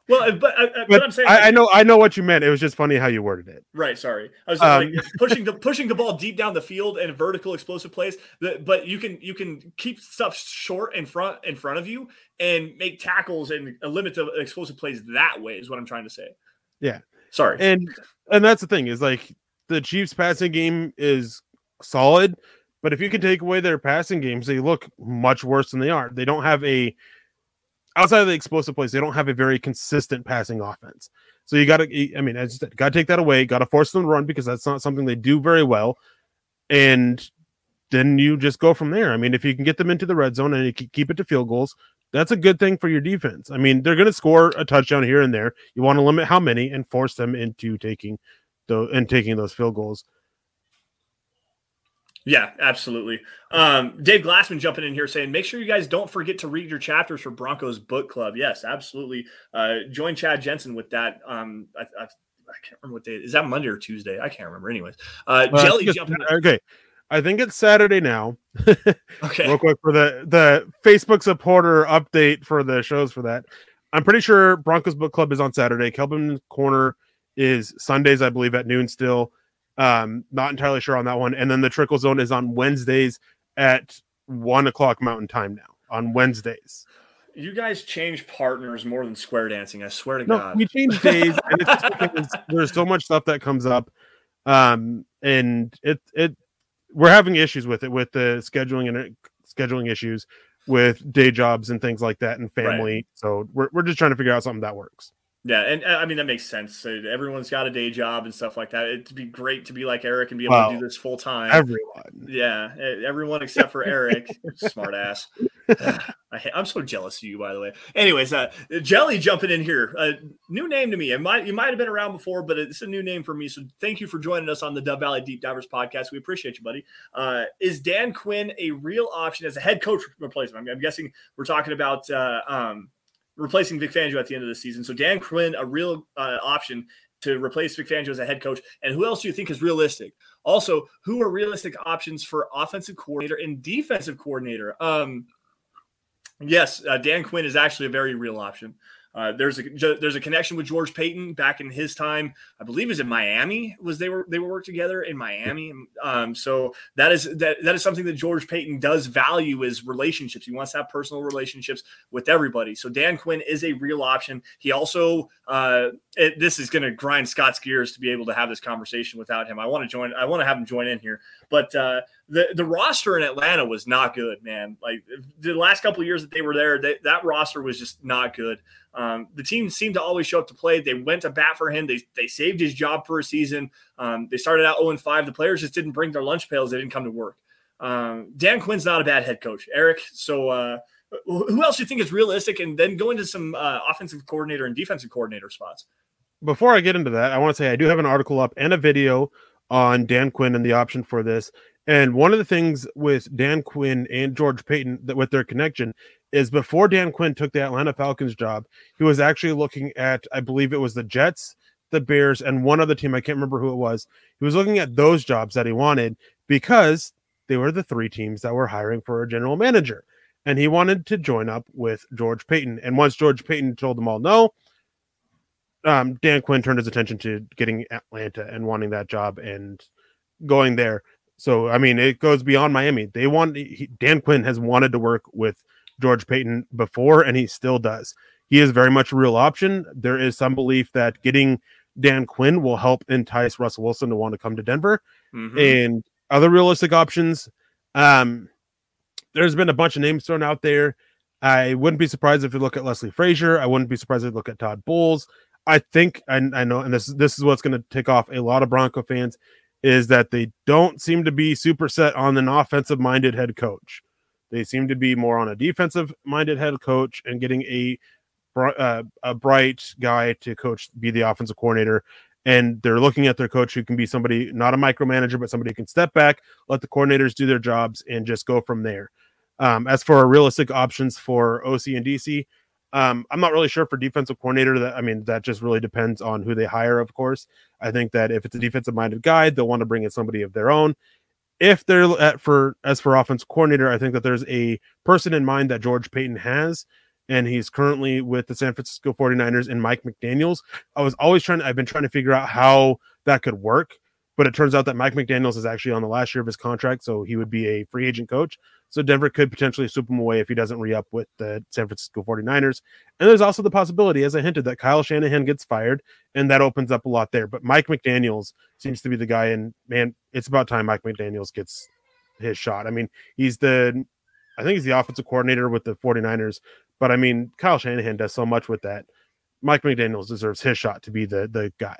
Well, but, uh, but, but I'm saying, I, like, I know I know what you meant. It was just funny how you worded it. Right, sorry. I was Um, like, pushing the pushing the ball deep down the field and vertical explosive plays. The, but you can you can keep stuff short in front in front of you and make tackles and limit the explosive plays that way. Is what I'm trying to say. Yeah. Sorry. And and that's the thing is like the Chiefs passing game is solid, but if you can take away their passing games, they look much worse than they are. They don't have a outside of the explosive plays, they don't have a very consistent passing offense. So you got to, I mean, as you got to take that away. Got to force them to run because that's not something they do very well. And then you just go from there. I mean, if you can get them into the red zone and you keep it to field goals, that's a good thing for your defense. I mean, they're going to score a touchdown here and there. You want to limit how many and force them into taking the and taking those field goals. Yeah, absolutely. Um, Dave Glassman jumping in here saying, make sure you guys don't forget to read your chapters for Broncos Book Club. Yes, absolutely. Uh, join Chad Jensen with that. Um, I, I, I can't remember what day. Is that Monday or Tuesday? I can't remember. Anyways, uh, Well, Jelly jumping. in- Okay, I think it's Saturday now. Okay. Real quick for the the Facebook supporter update for the shows for that. I'm pretty sure Broncos Book Club is on Saturday. Kelvin Corner is Sundays, I believe, at noon still. Um, not entirely sure on that one. And then the Trickel Zone is on Wednesdays at one o'clock Mountain Time now. On Wednesdays. You guys change partners more than square dancing. I swear to No, God. we change days, and it's just because there's so much stuff that comes up, um, and it it we're having issues with it with the scheduling and uh, scheduling issues with day jobs and things like that and family. So we're we're just trying to figure out something that works. Yeah, and uh, I mean that makes sense. So everyone's got a day job and stuff like that. It'd be great to be like Erick and be able Well, to do this full time. Everyone, yeah, everyone except for Erick, smart ass. I, I'm so jealous of you, by the way. Anyways, uh, Jelly jumping in here, uh, new name to me. It might you might have been around before, but it's a new name for me. So thank you for joining us on the Dove Valley Deep Divers podcast. We appreciate you, buddy. Uh, is Dan Quinn a real option as a head coach replacement? I'm, I'm guessing we're talking about. Uh, um, replacing Vic Fangio at the end of the season. So Dan Quinn, a real uh, option to replace Vic Fangio as a head coach. And who else do you think is realistic? Also, who are realistic options for offensive coordinator and defensive coordinator? Um, yes, uh, Dan Quinn is actually a very real option. Uh, there's a there's a connection with George Paton back in his time. I believe is in Miami. Was they were they were worked together in Miami. Um, so that is that that is something that George Paton does value is relationships. He wants to have personal relationships with everybody. So Dan Quinn is a real option. He also uh, it, this is going to grind Scott's gears to be able to have this conversation without him. I want to join. I want to have him join in here. But uh, the the roster in Atlanta was not good, man. Like the last couple years that they were there, they, that roster was just not good. Um, the team seemed to always show up to play. They went to bat for him. They they saved his job for a season. Um, they started out 0 5. The players just didn't bring their lunch pails. They didn't come to work. Um, Dan Quinn's not a bad head coach, Erick. So uh, who else do you think is realistic? And then go into some uh, offensive coordinator and defensive coordinator spots. before I get into that, I want to say I do have an article up and a video on Dan Quinn and the option for this. And one of the things with Dan Quinn and George Paton that with their connection is before Dan Quinn took the Atlanta Falcons job, he was actually looking at, I believe it was the Jets, the Bears, and one other team. I can't remember who it was. He was looking at those jobs that he wanted because they were the three teams that were hiring for a general manager. And he wanted to join up with George Paton. And once George Paton told them all no, um, Dan Quinn turned his attention to getting Atlanta and wanting that job and going there. So I mean, it goes beyond Miami. They want he, Dan Quinn has wanted to work with George Paton before, and he still does. He is very much a real option. There is some belief that getting Dan Quinn will help entice Russell Wilson to want to come to Denver Mhm. and other realistic options. Um, there's been a bunch of names thrown out there. I wouldn't be surprised if you look at Leslie Frazier. I wouldn't be surprised if you look at Todd Bowles. I think, and I know, and this this is what's going to take off a lot of Bronco fans, is that they don't seem to be super set on an offensive minded head coach. They seem to be more on a defensive minded head coach and getting a uh, a bright guy to coach, be the offensive coordinator. And they're looking at their coach who can be somebody, not a micromanager, but somebody who can step back, let the coordinators do their jobs, and just go from there. Um, as for realistic options for OC and DC, um, I'm not really sure for defensive coordinator. That I mean, that just really depends on who they hire. Of course, I think that if it's a defensive minded guy, they'll want to bring in somebody of their own. If they're at for as for offense coordinator, I think that there's a person in mind that George Paton has, and he's currently with the San Francisco 49ers and Mike McDaniels. I was always trying I've been trying to figure out how that could work, but it turns out that Mike McDaniels is actually on the last year of his contract, so he would be a free agent coach. So Denver could potentially swoop him away if he doesn't re-up with the San Francisco 49ers. And there's also the possibility, as I hinted, that Kyle Shanahan gets fired, and that opens up a lot there. But Mike McDaniels seems to be the guy, and man, it's about time Mike McDaniels gets his shot. I mean, he's the I think he's the offensive coordinator with the 49ers, but I mean, Kyle Shanahan does so much with that. Mike McDaniels deserves his shot to be the the guy.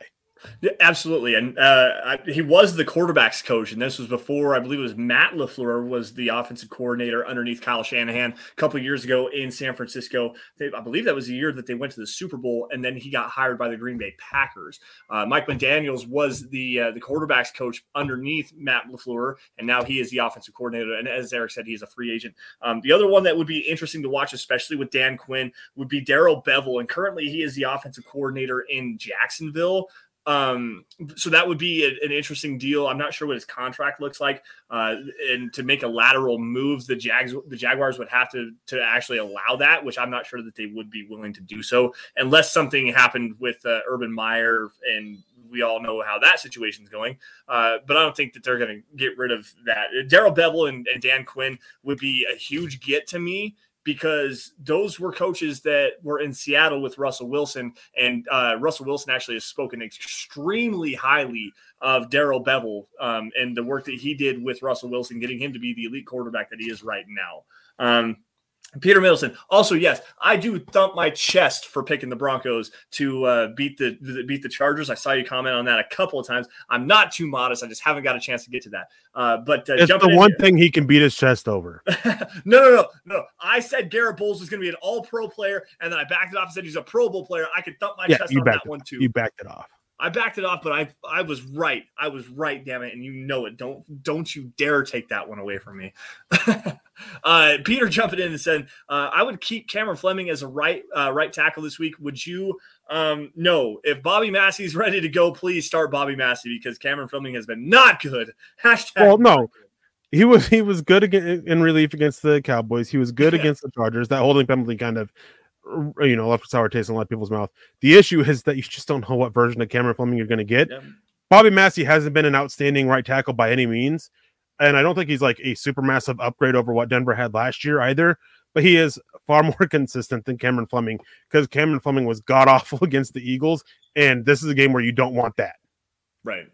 Yeah, absolutely, and uh, he was the quarterbacks coach, and this was before I believe it was Matt LaFleur was the offensive coordinator underneath Kyle Shanahan a couple years ago in San Francisco. They, I believe that was the year that they went to the Super Bowl, and then he got hired by the Green Bay Packers. Uh, Mike McDaniel's was the uh, the quarterbacks coach underneath Matt LaFleur, and now he is the offensive coordinator. And as Erick said, he's a free agent. Um, the other one that would be interesting to watch, especially with Dan Quinn, would be Darrell Bevell, and currently he is the offensive coordinator in Jacksonville. Um, so that would be a, an interesting deal. I'm not sure what his contract looks like. Uh, and to make a lateral move, the Jags, the Jaguars would have to to actually allow that, which I'm not sure that they would be willing to do so unless something happened with uh, Urban Meyer, and we all know how that situation's going. Uh, but I don't think that they're going to get rid of that. Darrell Bevell and, and Dan Quinn would be a huge get to me because those were coaches that were in Seattle with Russell Wilson, and uh, Russell Wilson actually has spoken extremely highly of Darrell Bevell um, and the work that he did with Russell Wilson, getting him to be the elite quarterback that he is right now. Um, Peter Middleton. Also, yes, I do thump my chest for picking the Broncos to uh, beat the, the, beat the Chargers. I saw you comment on that a couple of times. I'm not too modest. I just haven't got a chance to get to that. Uh, but uh, it's the one here. thing he can beat his chest over. no, no, no, no. I said Garett Bolles was going to be an All Pro player, and then I backed it off and said he's a Pro Bowl player. I could thump my yeah, chest on that one too. You backed it off. I backed it off, but I I was right. I was right, damn it, and you know it. Don't don't you dare take that one away from me. uh, Peter jumping in and said, uh, "I would keep Cameron Fleming as a right uh, right tackle this week. Would you? Um, no. If Bobby Massie's ready to go, please start Bobby Massie because Cameron Fleming has been not good. Hashtag. Well, no." He was he was good in relief against the Cowboys. He was good yeah. against the Chargers. That holding penalty kind of you know, left a sour taste in a lot of people's mouth. The issue is that you just don't know what version of Cameron Fleming you're going to get. Yeah. Bobby Massie hasn't been an outstanding right tackle by any means, and I don't think he's like a super massive upgrade over what Denver had last year either. But he is far more consistent than Cameron Fleming because Cameron Fleming was god awful against the Eagles, and this is a game where you don't want that. Right.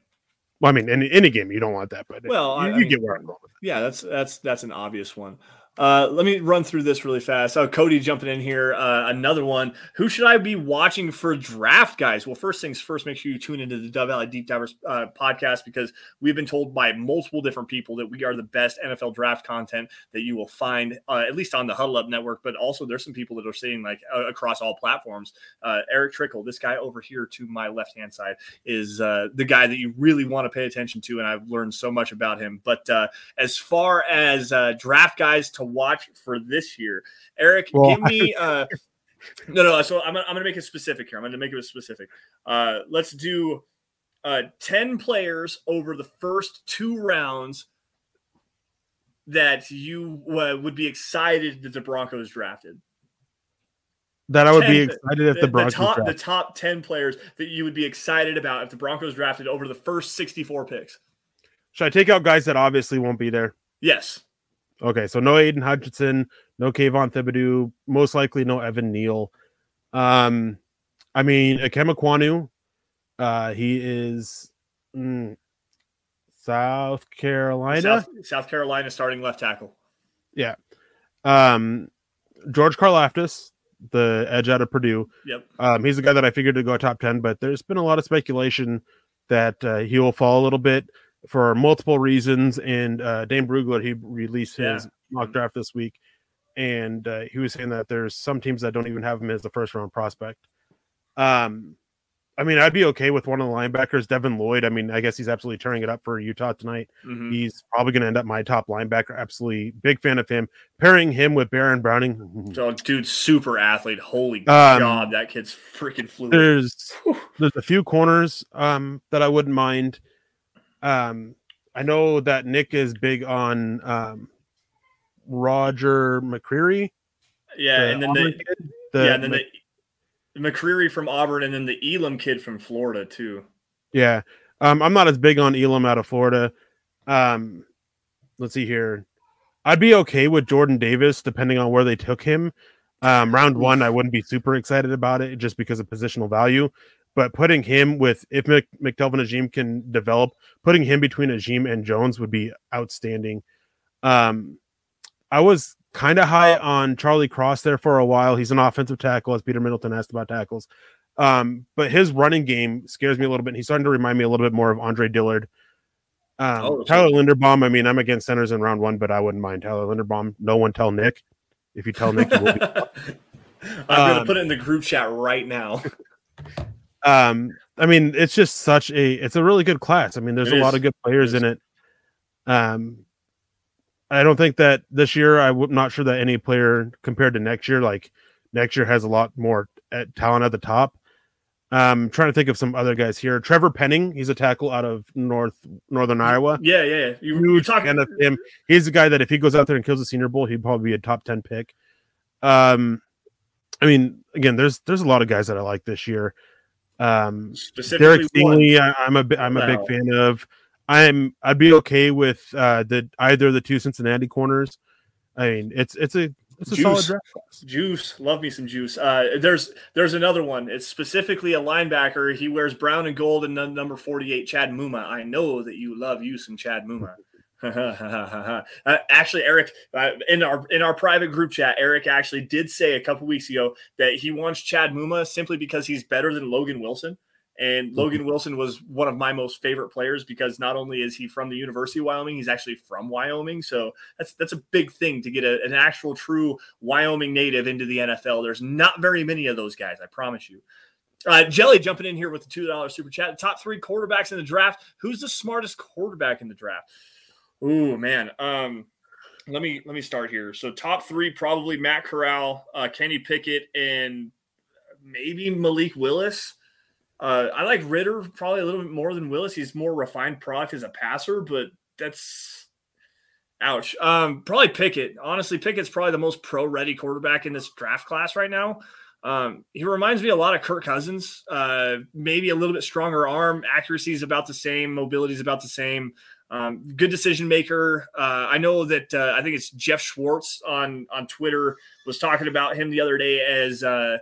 Well, I mean, in any game you don't want that, but well, you, I, you get where I'm going. Yeah, that's that's that's an obvious one. Uh, let me run through this really fast. Oh, Cody jumping in here. Uh, another one. Who should I be watching for draft, guys? Well, first things first, make sure you tune into the Dove Valley Deep Divers uh, podcast because we've been told by multiple different people that we are the best NFL draft content that you will find, uh, at least on the Huddle Up Network. But also, there's some people that are saying like uh, across all platforms. Uh, Erick Trickel, this guy over here to my left hand side, is the guy that you really want to pay attention to, and I've learned so much about him. But as far as draft guys to watch for this year. Erick, well, give me uh no no so I'm, I'm gonna make it specific here. I'm gonna make it specific. Uh let's do uh 10 players over the first two rounds that you uh, would be excited that the Broncos drafted. That I would 10, be excited if the, the Broncos the top, the top 10 players that you would be excited about if the Broncos drafted over the first 64 picks. Should I take out guys that obviously won't be there? Yes. Okay, so no Aiden Hutchinson, no Kayvon Thibodeaux, most likely no Evan Neal. Um, I mean, Ikem Ekwonu, uh, he is mm, South Carolina. South, South, Carolina starting left tackle. Yeah. Um, George Karlaftis, the edge out of Purdue. Yep. Um, he's the guy that I figured to go top 10, but there's been a lot of speculation that uh, he will fall a little bit for multiple reasons. And uh, Dane Brugler, he released his yeah. mock draft this week, and uh, he was saying that there's some teams that don't even have him as the first round prospect. Um, I mean, I'd be okay with one of the linebackers, Devin Lloyd. I mean, I guess he's absolutely tearing it up for Utah tonight. Mm-hmm. He's probably going to end up my top linebacker. Absolutely big fan of him. Pairing him with Baron Browning. So, dude, super athlete. Holy um, god, that kid's freaking fluid. There's there's a few corners um, that I wouldn't mind. Um, I know that Nick is big on um, Roger McCreary. Yeah, the and then Auburn the, kid, the- yeah, and then the, McCreary from Auburn, and then the Elam kid from Florida too. Yeah. Um, I'm not as big on Elam out of Florida. Um, let's see here. I'd be okay with Jordan Davis depending on where they took him. Um, round one, I wouldn't be super excited about it just because of positional value. But putting him with if Mc, McTelvin Agim can develop, putting him between Agim and Jones would be outstanding. Um, I was kind of high on Charlie Cross there for a while. He's an offensive tackle, as Peter Middleton asked about tackles. Um, but his running game scares me a little bit. He's starting to remind me a little bit more of Andre Dillard. Um, Oh, Tyler Linderbaum. I mean, I'm against centers in round one, but I wouldn't mind Tyler Linderbaum. No one tell Nick. If you tell Nick, you will be. I'm gonna Um, put it in the group chat right now. um, I mean, it's just such a. It's a really good class. I mean, there's It a lot of good players It in it. Um, I don't think that this year. I'm not sure that any player compared to next year, like next year, has a lot more at talent at the top. Um, trying to think of some other guys here. Trevor Penning, he's a tackle out of North Northern Iowa. Yeah, yeah. yeah. You, you Huge talk fan of him. He's the guy that if he goes out there and kills the Senior Bowl, he'd probably be a top ten pick. Um, I mean, again, there's there's a lot of guys that I like this year. Um, specifically Derek. Stingley, I, I'm a I'm a big fan of. I'm I'd be okay with uh, the either of the two Cincinnati corners. I mean, it's it's a it's a solid Juice. draft class. Juice, love me some juice. Uh, there's there's another one. It's specifically a linebacker. He wears brown and gold and num- number 48, Chad Muma. I know that you love you some Chad Muma. uh, actually, Erick, uh, in our in our private group chat, Erick actually did say a couple weeks ago that he wants Chad Muma simply because he's better than Logan Wilson. And Logan Wilson was one of my most favorite players because not only is he from the University of Wyoming, he's actually from Wyoming. So that's that's a big thing to get a, an actual true Wyoming native into the NFL. There's not very many of those guys, I promise you. Uh, Jelly jumping in here with the two dollar super chat. Top three quarterbacks in the draft. Who's the smartest quarterback in the draft? Ooh man. Um, let me let me start here. So top three probably Matt Corral, uh, Kenny Pickett, and maybe Malik Willis. Uh, I like Ridder probably a little bit more than Willis. He's more refined product as a passer, but that's ouch. Um, probably Pickett. Honestly, Pickett's probably the most pro-ready quarterback in this draft class right now. Um, he reminds me a lot of Kirk Cousins. Uh, maybe a little bit stronger arm. Accuracy is about the same. Mobility is about the same. Um, good decision maker. Uh, I know that uh, I think it's Jeff Schwartz on on Twitter was talking about him the other day as uh,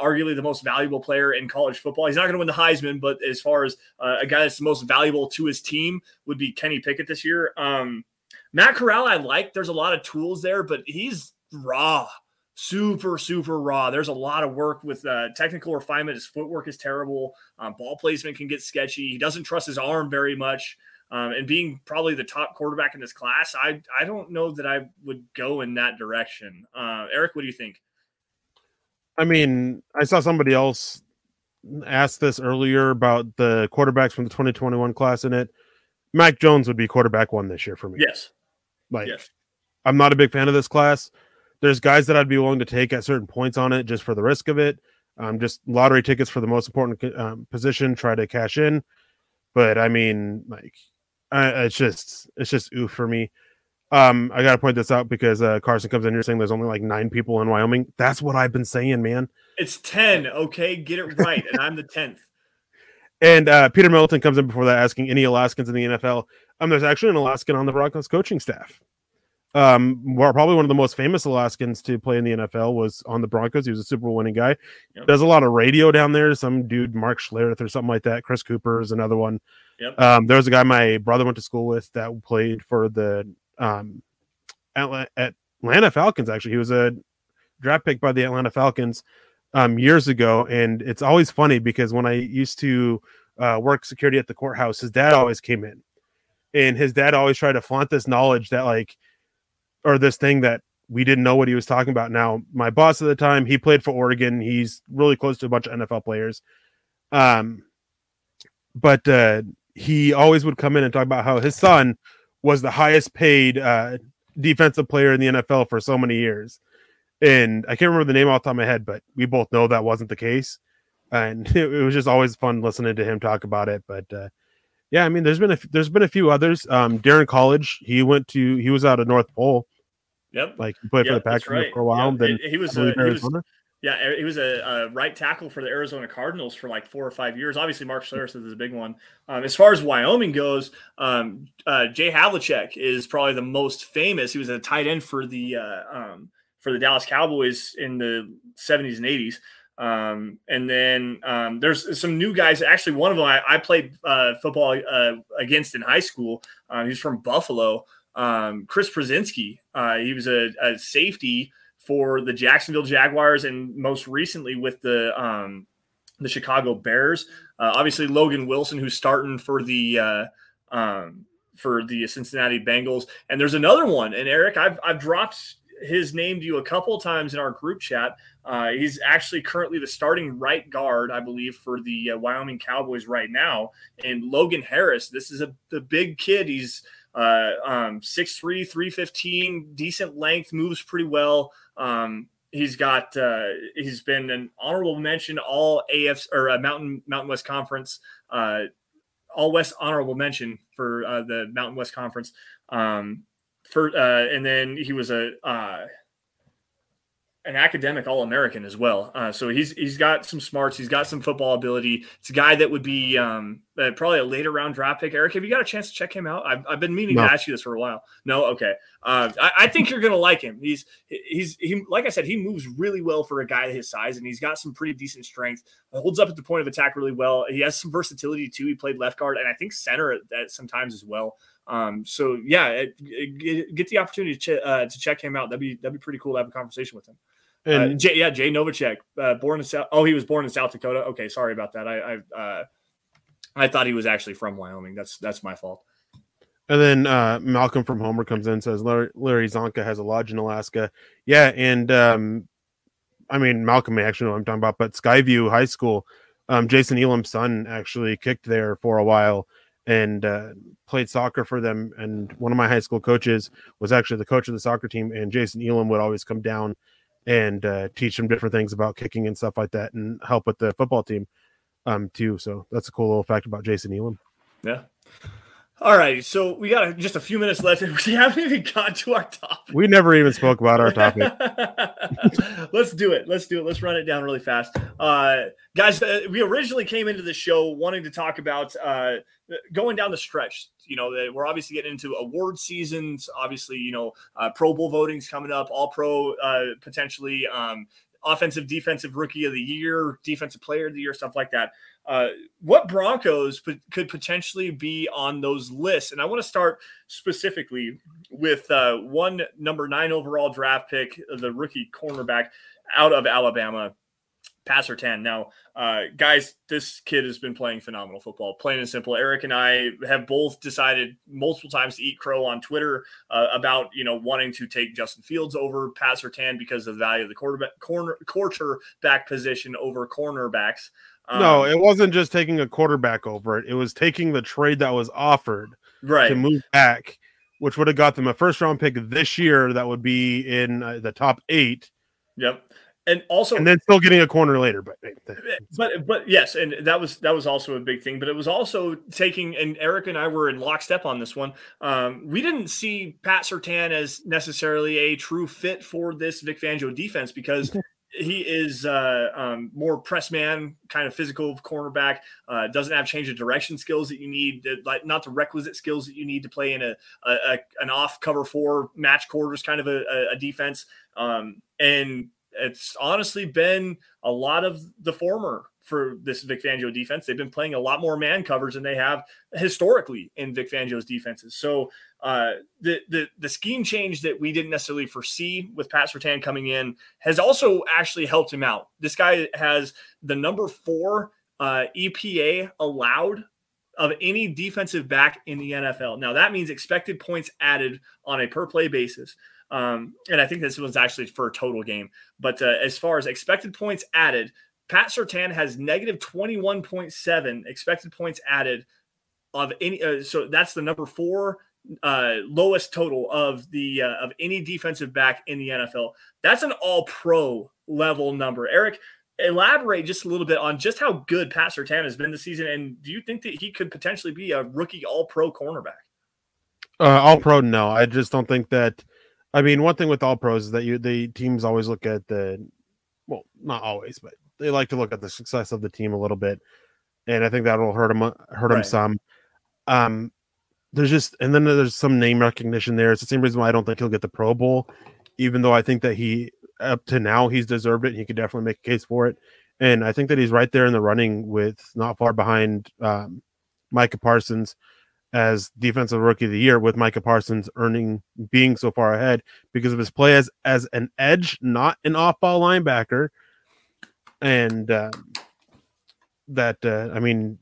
arguably the most valuable player in college football. He's not going to win the Heisman, but as far as uh, a guy that's the most valuable to his team would be Kenny Pickett this year. Um, Matt Corral, I like. There's a lot of tools there, but he's raw, super, super raw. There's a lot of work with uh, technical refinement. His footwork is terrible. Um, ball placement can get sketchy. He doesn't trust his arm very much. Um, and being probably the top quarterback in this class, I I don't know that I would go in that direction. Uh, Erick, what do you think? I mean, I saw somebody else ask this earlier about the quarterbacks from the 2021 class in it. Mac Jones would be quarterback one this year for me. Yes, Like, yes. I'm not a big fan of this class. There's guys that I'd be willing to take at certain points on it just for the risk of it. Um, just lottery tickets for the most important um, position, try to cash in. But I mean, like, I, it's just it's just oof for me. Um, I got to point this out because uh, Carson comes in here saying there's only like nine people in Wyoming. That's what I've been saying, man. It's 10, okay? Get it right. And I'm the 10th. And uh, Peter Middleton comes in before that asking any Alaskans in the NFL. Um, there's actually an Alaskan on the Broncos coaching staff. Um, well, probably one of the most famous Alaskans to play in the NFL was on the Broncos. He was a Super Bowl winning guy. Yep. Does a lot of radio down there. Some dude, Mark Schlereth or something like that. Chris Cooper is another one. Yep. Um, there was a guy my brother went to school with that played for the um, Atla- Atlanta Falcons. Actually, he was a draft pick by the Atlanta Falcons um, years ago, and it's always funny because when I used to uh, work security at the courthouse, his dad always came in, and his dad always tried to flaunt this knowledge that like, or this thing that we didn't know what he was talking about. Now, my boss at the time, he played for Oregon. He's really close to a bunch of NFL players, um, but uh, he always would come in and talk about how his son was the highest paid uh, defensive player in the NFL for so many years and I can't remember the name off the top of my head, but we both know that wasn't the case. And it, it was just always fun listening to him talk about it. But uh, yeah, I mean, there's been a there's been a few others. Um, Daryn Colledge, he went to he was out of North Pole. Yep. Like he played for the Packers right. for a while. Yep. Then He- was, uh, he was-. Yeah, he was a, a right tackle for the Arizona Cardinals for like four or five years. Obviously, Mark Schlereth is a big one. Um, as far as Wyoming goes, um, uh, Jay Havlicek is probably the most famous. He was a tight end for the uh, um, for the Dallas Cowboys in the seventies and eighties. Um, and then um, there's some new guys. Actually, one of them I, I played uh, football uh, against in high school. Um, he's from Buffalo. Um, Chris Prosinski. Uh, he was a, a safety for the Jacksonville Jaguars and most recently with the um, the Chicago Bears. Uh, obviously, Logan Wilson, who's starting for the uh, um, for the Cincinnati Bengals, and there's another one. And Erick, I've I've dropped his name to you a couple of times in our group chat. Uh, he's actually currently the starting right guard, I believe, for the uh, Wyoming Cowboys right now. And Logan Harris, this is a the big kid. He's uh, um, 6'3", 315, decent length, moves pretty well. Um, he's got uh, he's been an honorable mention all AFs or uh, Mountain Mountain West Conference, uh, all West honorable mention for uh, the Mountain West Conference. Um, for uh, and then he was a uh, an academic All American as well. Uh, so he's he's got some smarts. He's got some football ability. It's a guy that would be um, uh, probably a later round draft pick. Erick, have you got a chance to check him out? I've, I've been meaning No. to ask you this for a while. No, okay. Uh, I, I think you're gonna like him. He's he's he like I said, he moves really well for a guy his size, and he's got some pretty decent strength. Holds up at the point of attack really well. He has some versatility too. He played left guard and I think center at, at sometimes as well. Um, so yeah, it, it- get, the opportunity to, ch- uh, to check him out. That'd be that'd be pretty cool to have a conversation with him. And uh, Jay, yeah, Jay Novacek, uh, born in South. Oh, he was born in South Dakota. Okay, sorry about that. I I, uh, I thought he was actually from Wyoming. That's that's my fault. And then uh, Malcolm from Homer comes in and says Larry, Larry Csonka has a lodge in Alaska. Yeah, and um, I mean Malcolm may actually know what I'm talking about, but Skyview High School, um, Jason Elam's son actually kicked there for a while and uh, played soccer for them. And one of my high school coaches was actually the coach of the soccer team, and Jason Elam would always come down and uh, teach them different things about kicking and stuff like that, and help with the football team um, too. So that's a cool little fact about Jason Elam. Yeah. All right, so we got just a few minutes left. We haven't even got to our topic. We never even spoke about our topic. Let's do it. Let's do it. Let's run it down really fast. Uh, guys, uh, we originally came into the show wanting to talk about uh, going down the stretch. You know, that we're obviously getting into award seasons. Obviously, you know, uh, Pro Bowl voting's coming up, All Pro uh, potentially, um, offensive, defensive rookie of the year, defensive player of the year, stuff like that. Uh, what Broncos p- could potentially be on those lists? And I want to start specifically with uh, one number nine overall draft pick, the rookie cornerback out of Alabama, Pat Surtain. Now, uh, guys, this kid has been playing phenomenal football, plain and simple. Erick and I have both decided multiple times to eat crow on Twitter uh, about you know wanting to take Justin Fields over Pat Surtain because of the value of the quarterback corner quarterback position over cornerbacks. No, Um, it wasn't just taking a quarterback over it. It was taking the trade that was offered right. to move back, which would have got them a first round pick this year that would be in uh, the top eight, Yep. And also, and then still getting a corner later. But but but yes, and that was that was also a big thing. But it was also taking, and Erick and I were in lockstep on this one. Um, we didn't see Pat Surtain as necessarily a true fit for this Vic Fangio defense because he is uh, um, more press man, kind of physical cornerback. Uh, doesn't have change of direction skills that you need, that, like not the requisite skills that you need to play in a, a, a an off cover four match quarters kind of a, a, defense. Um, and it's honestly been a lot of the former for this Vic Fangio defense. They've been playing a lot more man coverage than they have historically in Vic Fangio's defenses. So uh, the the the scheme change that we didn't necessarily foresee with Pat Surtain coming in has also actually helped him out. This guy has the number four uh, EPA allowed of any defensive back in the NFL. Now that means expected points added on a per play basis. Um, and I think this was actually for a total game. But uh, as far as expected points added, Pat Surtain has negative 21.7 expected points added of any. Uh, so that's the number four uh, lowest total of the uh, of any defensive back in the NFL. That's an all pro level number. Erick, elaborate just a little bit on just how good Pat Surtain has been this season. And do you think that he could potentially be a rookie all pro cornerback? uh, all pro, no, I just don't think that I mean, one thing with all pros is that you the teams always look at the well, not always, but they like to look at the success of the team a little bit, and I think that'll hurt him hurt him Right. some. Um, there's just and then there's some name recognition there. It's the same reason why I don't think he'll get the Pro Bowl, even though I think that he up to now he's deserved it. He could definitely make a case for it, and I think that he's right there in the running with not far behind um, Micah Parsons as defensive rookie of the year with Micah Parsons earning being so far ahead because of his play as as an edge, not an off-ball linebacker, and uh, that uh, I mean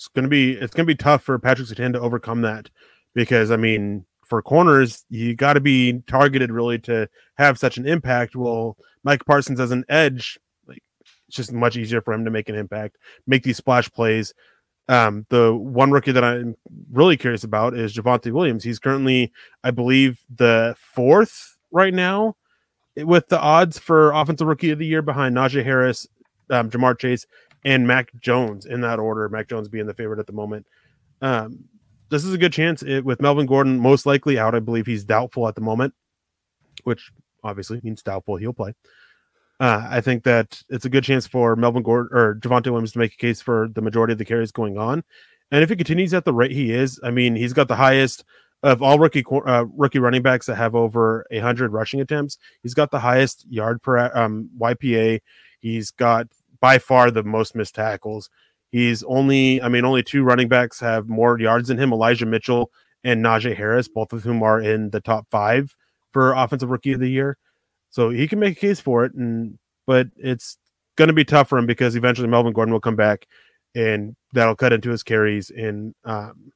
it's gonna be it's gonna be tough for Patrick Surtain to overcome that because I mean for corners you got to be targeted really to have such an impact. Well, Mike Parsons as an edge, like it's just much easier for him to make an impact, make these splash plays. Um, the one rookie that I'm really curious about is Javonte Williams. He's currently, I believe, the fourth right now with the odds for offensive rookie of the year behind Najee Harris, um, Ja'Marr Chase, and Mac Jones in that order. Mac Jones being the favorite at the moment. Um, this is a good chance it, with Melvin Gordon most likely out. I believe he's doubtful at the moment, which obviously means doubtful he'll play. Uh, I think that it's a good chance for Melvin Gordon or Javonte Williams to make a case for the majority of the carries going on. And if he continues at the rate he is, I mean, he's got the highest of all rookie uh, rookie running backs that have over a hundred rushing attempts. He's got the highest yard per um, YPA. He's got by far the most missed tackles. He's only, I mean, only two running backs have more yards than him: Elijah Mitchell and Najee Harris, both of whom are in the top five for offensive rookie of the year. So he can make a case for it, and but it's going to be tough for him because eventually Melvin Gordon will come back, and that'll cut into his carries. And um,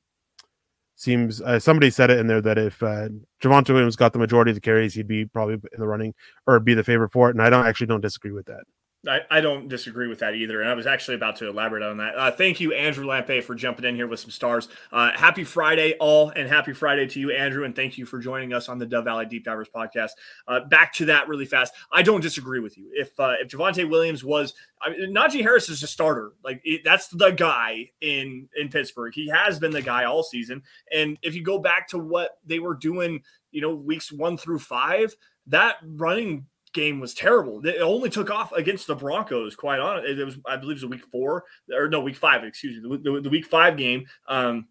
seems uh, somebody said it in there that if uh, Javonte Williams got the majority of the carries, he'd be probably in the running or be the favorite for it. And I don't actually don't disagree with that. I, I don't disagree with that either. And I was actually about to elaborate on that. Uh, thank you, Andrew Lampe, for jumping in here with some stars. Uh, happy Friday, all, and happy Friday to you, Andrew. And thank you for joining us on the Dove Valley Deep Divers podcast. Uh, back to that really fast. I don't disagree with you. If uh, if Javonte Williams was, I mean, Najee Harris is a starter. Like it, that's the guy in in Pittsburgh. He has been the guy all season. And if you go back to what they were doing, you know, weeks one through five, that running game was terrible. It only took off against the Broncos. Quite honest, it was I believe it was week four or no week five. Excuse me, the, the, the week five game. Um,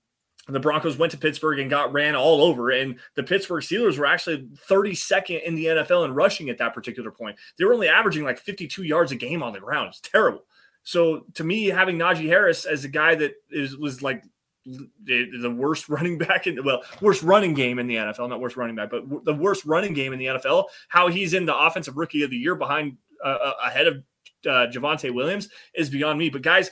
the Broncos went to Pittsburgh and got ran all over, and the Pittsburgh Steelers were actually 32nd in the NFL in rushing at that particular point. They were only averaging like 52 yards a game on the ground. It's terrible. So to me, having Najee Harris as a guy that is was like the, worst running back in well worst running game in the NFL not worst running back but the worst running game in the NFL how he's in the offensive rookie of the year behind uh, uh, ahead of uh, Javonte Williams is beyond me. But guys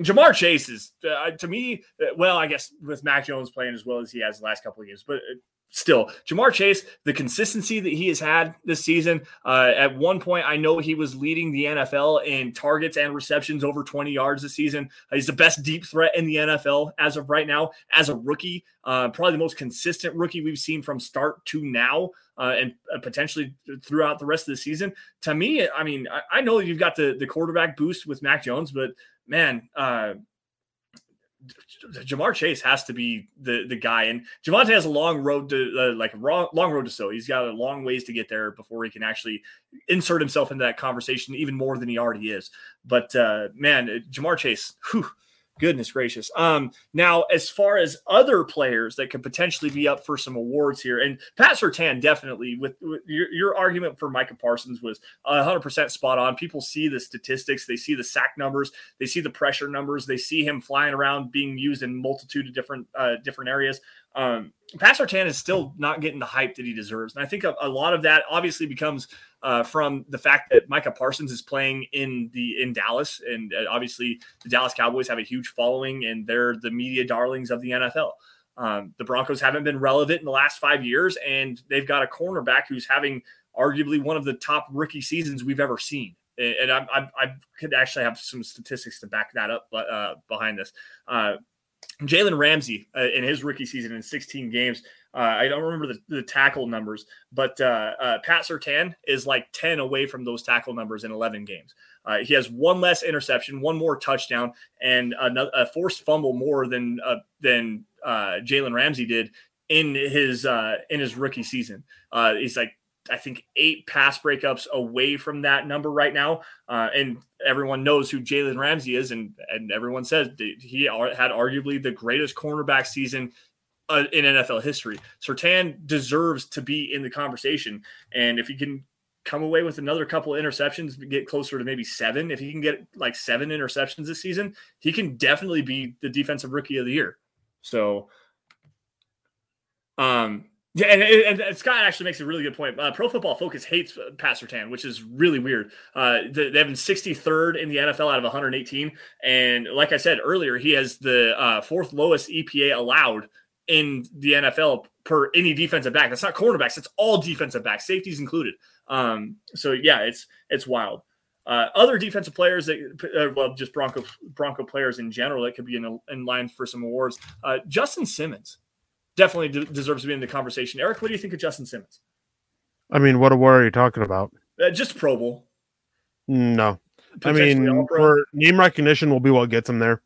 Ja'Marr Chase is uh, to me uh, well I guess with Mac Jones playing as well as he has the last couple of games but uh, still Ja'Marr Chase the consistency that he has had this season uh, at one point I know he was leading the NFL in targets and receptions over 20 yards this season He's the best deep threat in the NFL as of right now. As a rookie, uh, probably the most consistent rookie we've seen from start to now, uh, and uh, potentially throughout the rest of the season. To me, I mean, I, I know you've got the the quarterback boost with Mac Jones, but man, uh, Ja'Marr Chase has to be the the guy, and Javonte has a long road to uh, like a long, long road to so. He's got a long ways to get there before he can actually insert himself into that conversation even more than he already is. But uh, man, Ja'Marr Chase, whew, goodness gracious. Um, now as far as other players that could potentially be up for some awards here, and Pat Surtain definitely with, with your, your argument for Micah Parsons was 100% spot on. People see the statistics, they see the sack numbers, they see the pressure numbers, they see him flying around being used in multitude of different uh, different areas. Um, Pat is still not getting the hype that he deserves, and I think a, a lot of that obviously becomes uh, from the fact that Micah Parsons is playing in the in Dallas, and uh, obviously the Dallas Cowboys have a huge following, and they're the media darlings of the NFL. Um, the Broncos haven't been relevant in the last five years, and they've got a cornerback who's having arguably one of the top rookie seasons we've ever seen. And I, I, I could actually have some statistics to back that up uh, behind this. Jalen Ramsey uh, in his rookie season in 16 games. Uh, I don't remember the, the tackle numbers, but uh, uh, Pat Surtain is like 10 away from those tackle numbers in 11 games. Uh, he has one less interception, one more touchdown, and another, a forced fumble more than uh, than Jalen Ramsey did in his in his rookie season. He's like I think eight pass breakups away from that number right now. Uh, and everyone knows who Jalen Ramsey is, and and everyone says he had arguably the greatest cornerback season uh, in NFL history. Surtain deserves to be in the conversation, and if he can come away with another couple of interceptions, get closer to maybe seven, if he can get like seven interceptions this season, he can definitely be the defensive rookie of the year. So, um, yeah, and, and, Scott actually makes a really good point. Uh, Pro Football Focus hates uh, Pat Surtain, which is really weird. Uh, they, they have him 63rd in the NFL out of 118, and like I said earlier, he has the uh, fourth lowest EPA allowed in the NFL per any defensive back. That's not cornerbacks; it's all defensive backs, safeties included. Um, so yeah, it's it's wild. Uh, other defensive players that, uh, well, just Bronco Bronco players in general that could be in, in line for some awards. Uh, Justin Simmons definitely de- deserves to be in the conversation. Erick, what do you think of Justin Simmons? I mean, what award are you talking about? Uh, just Pro Bowl. No, I mean, for name recognition will be what gets him there.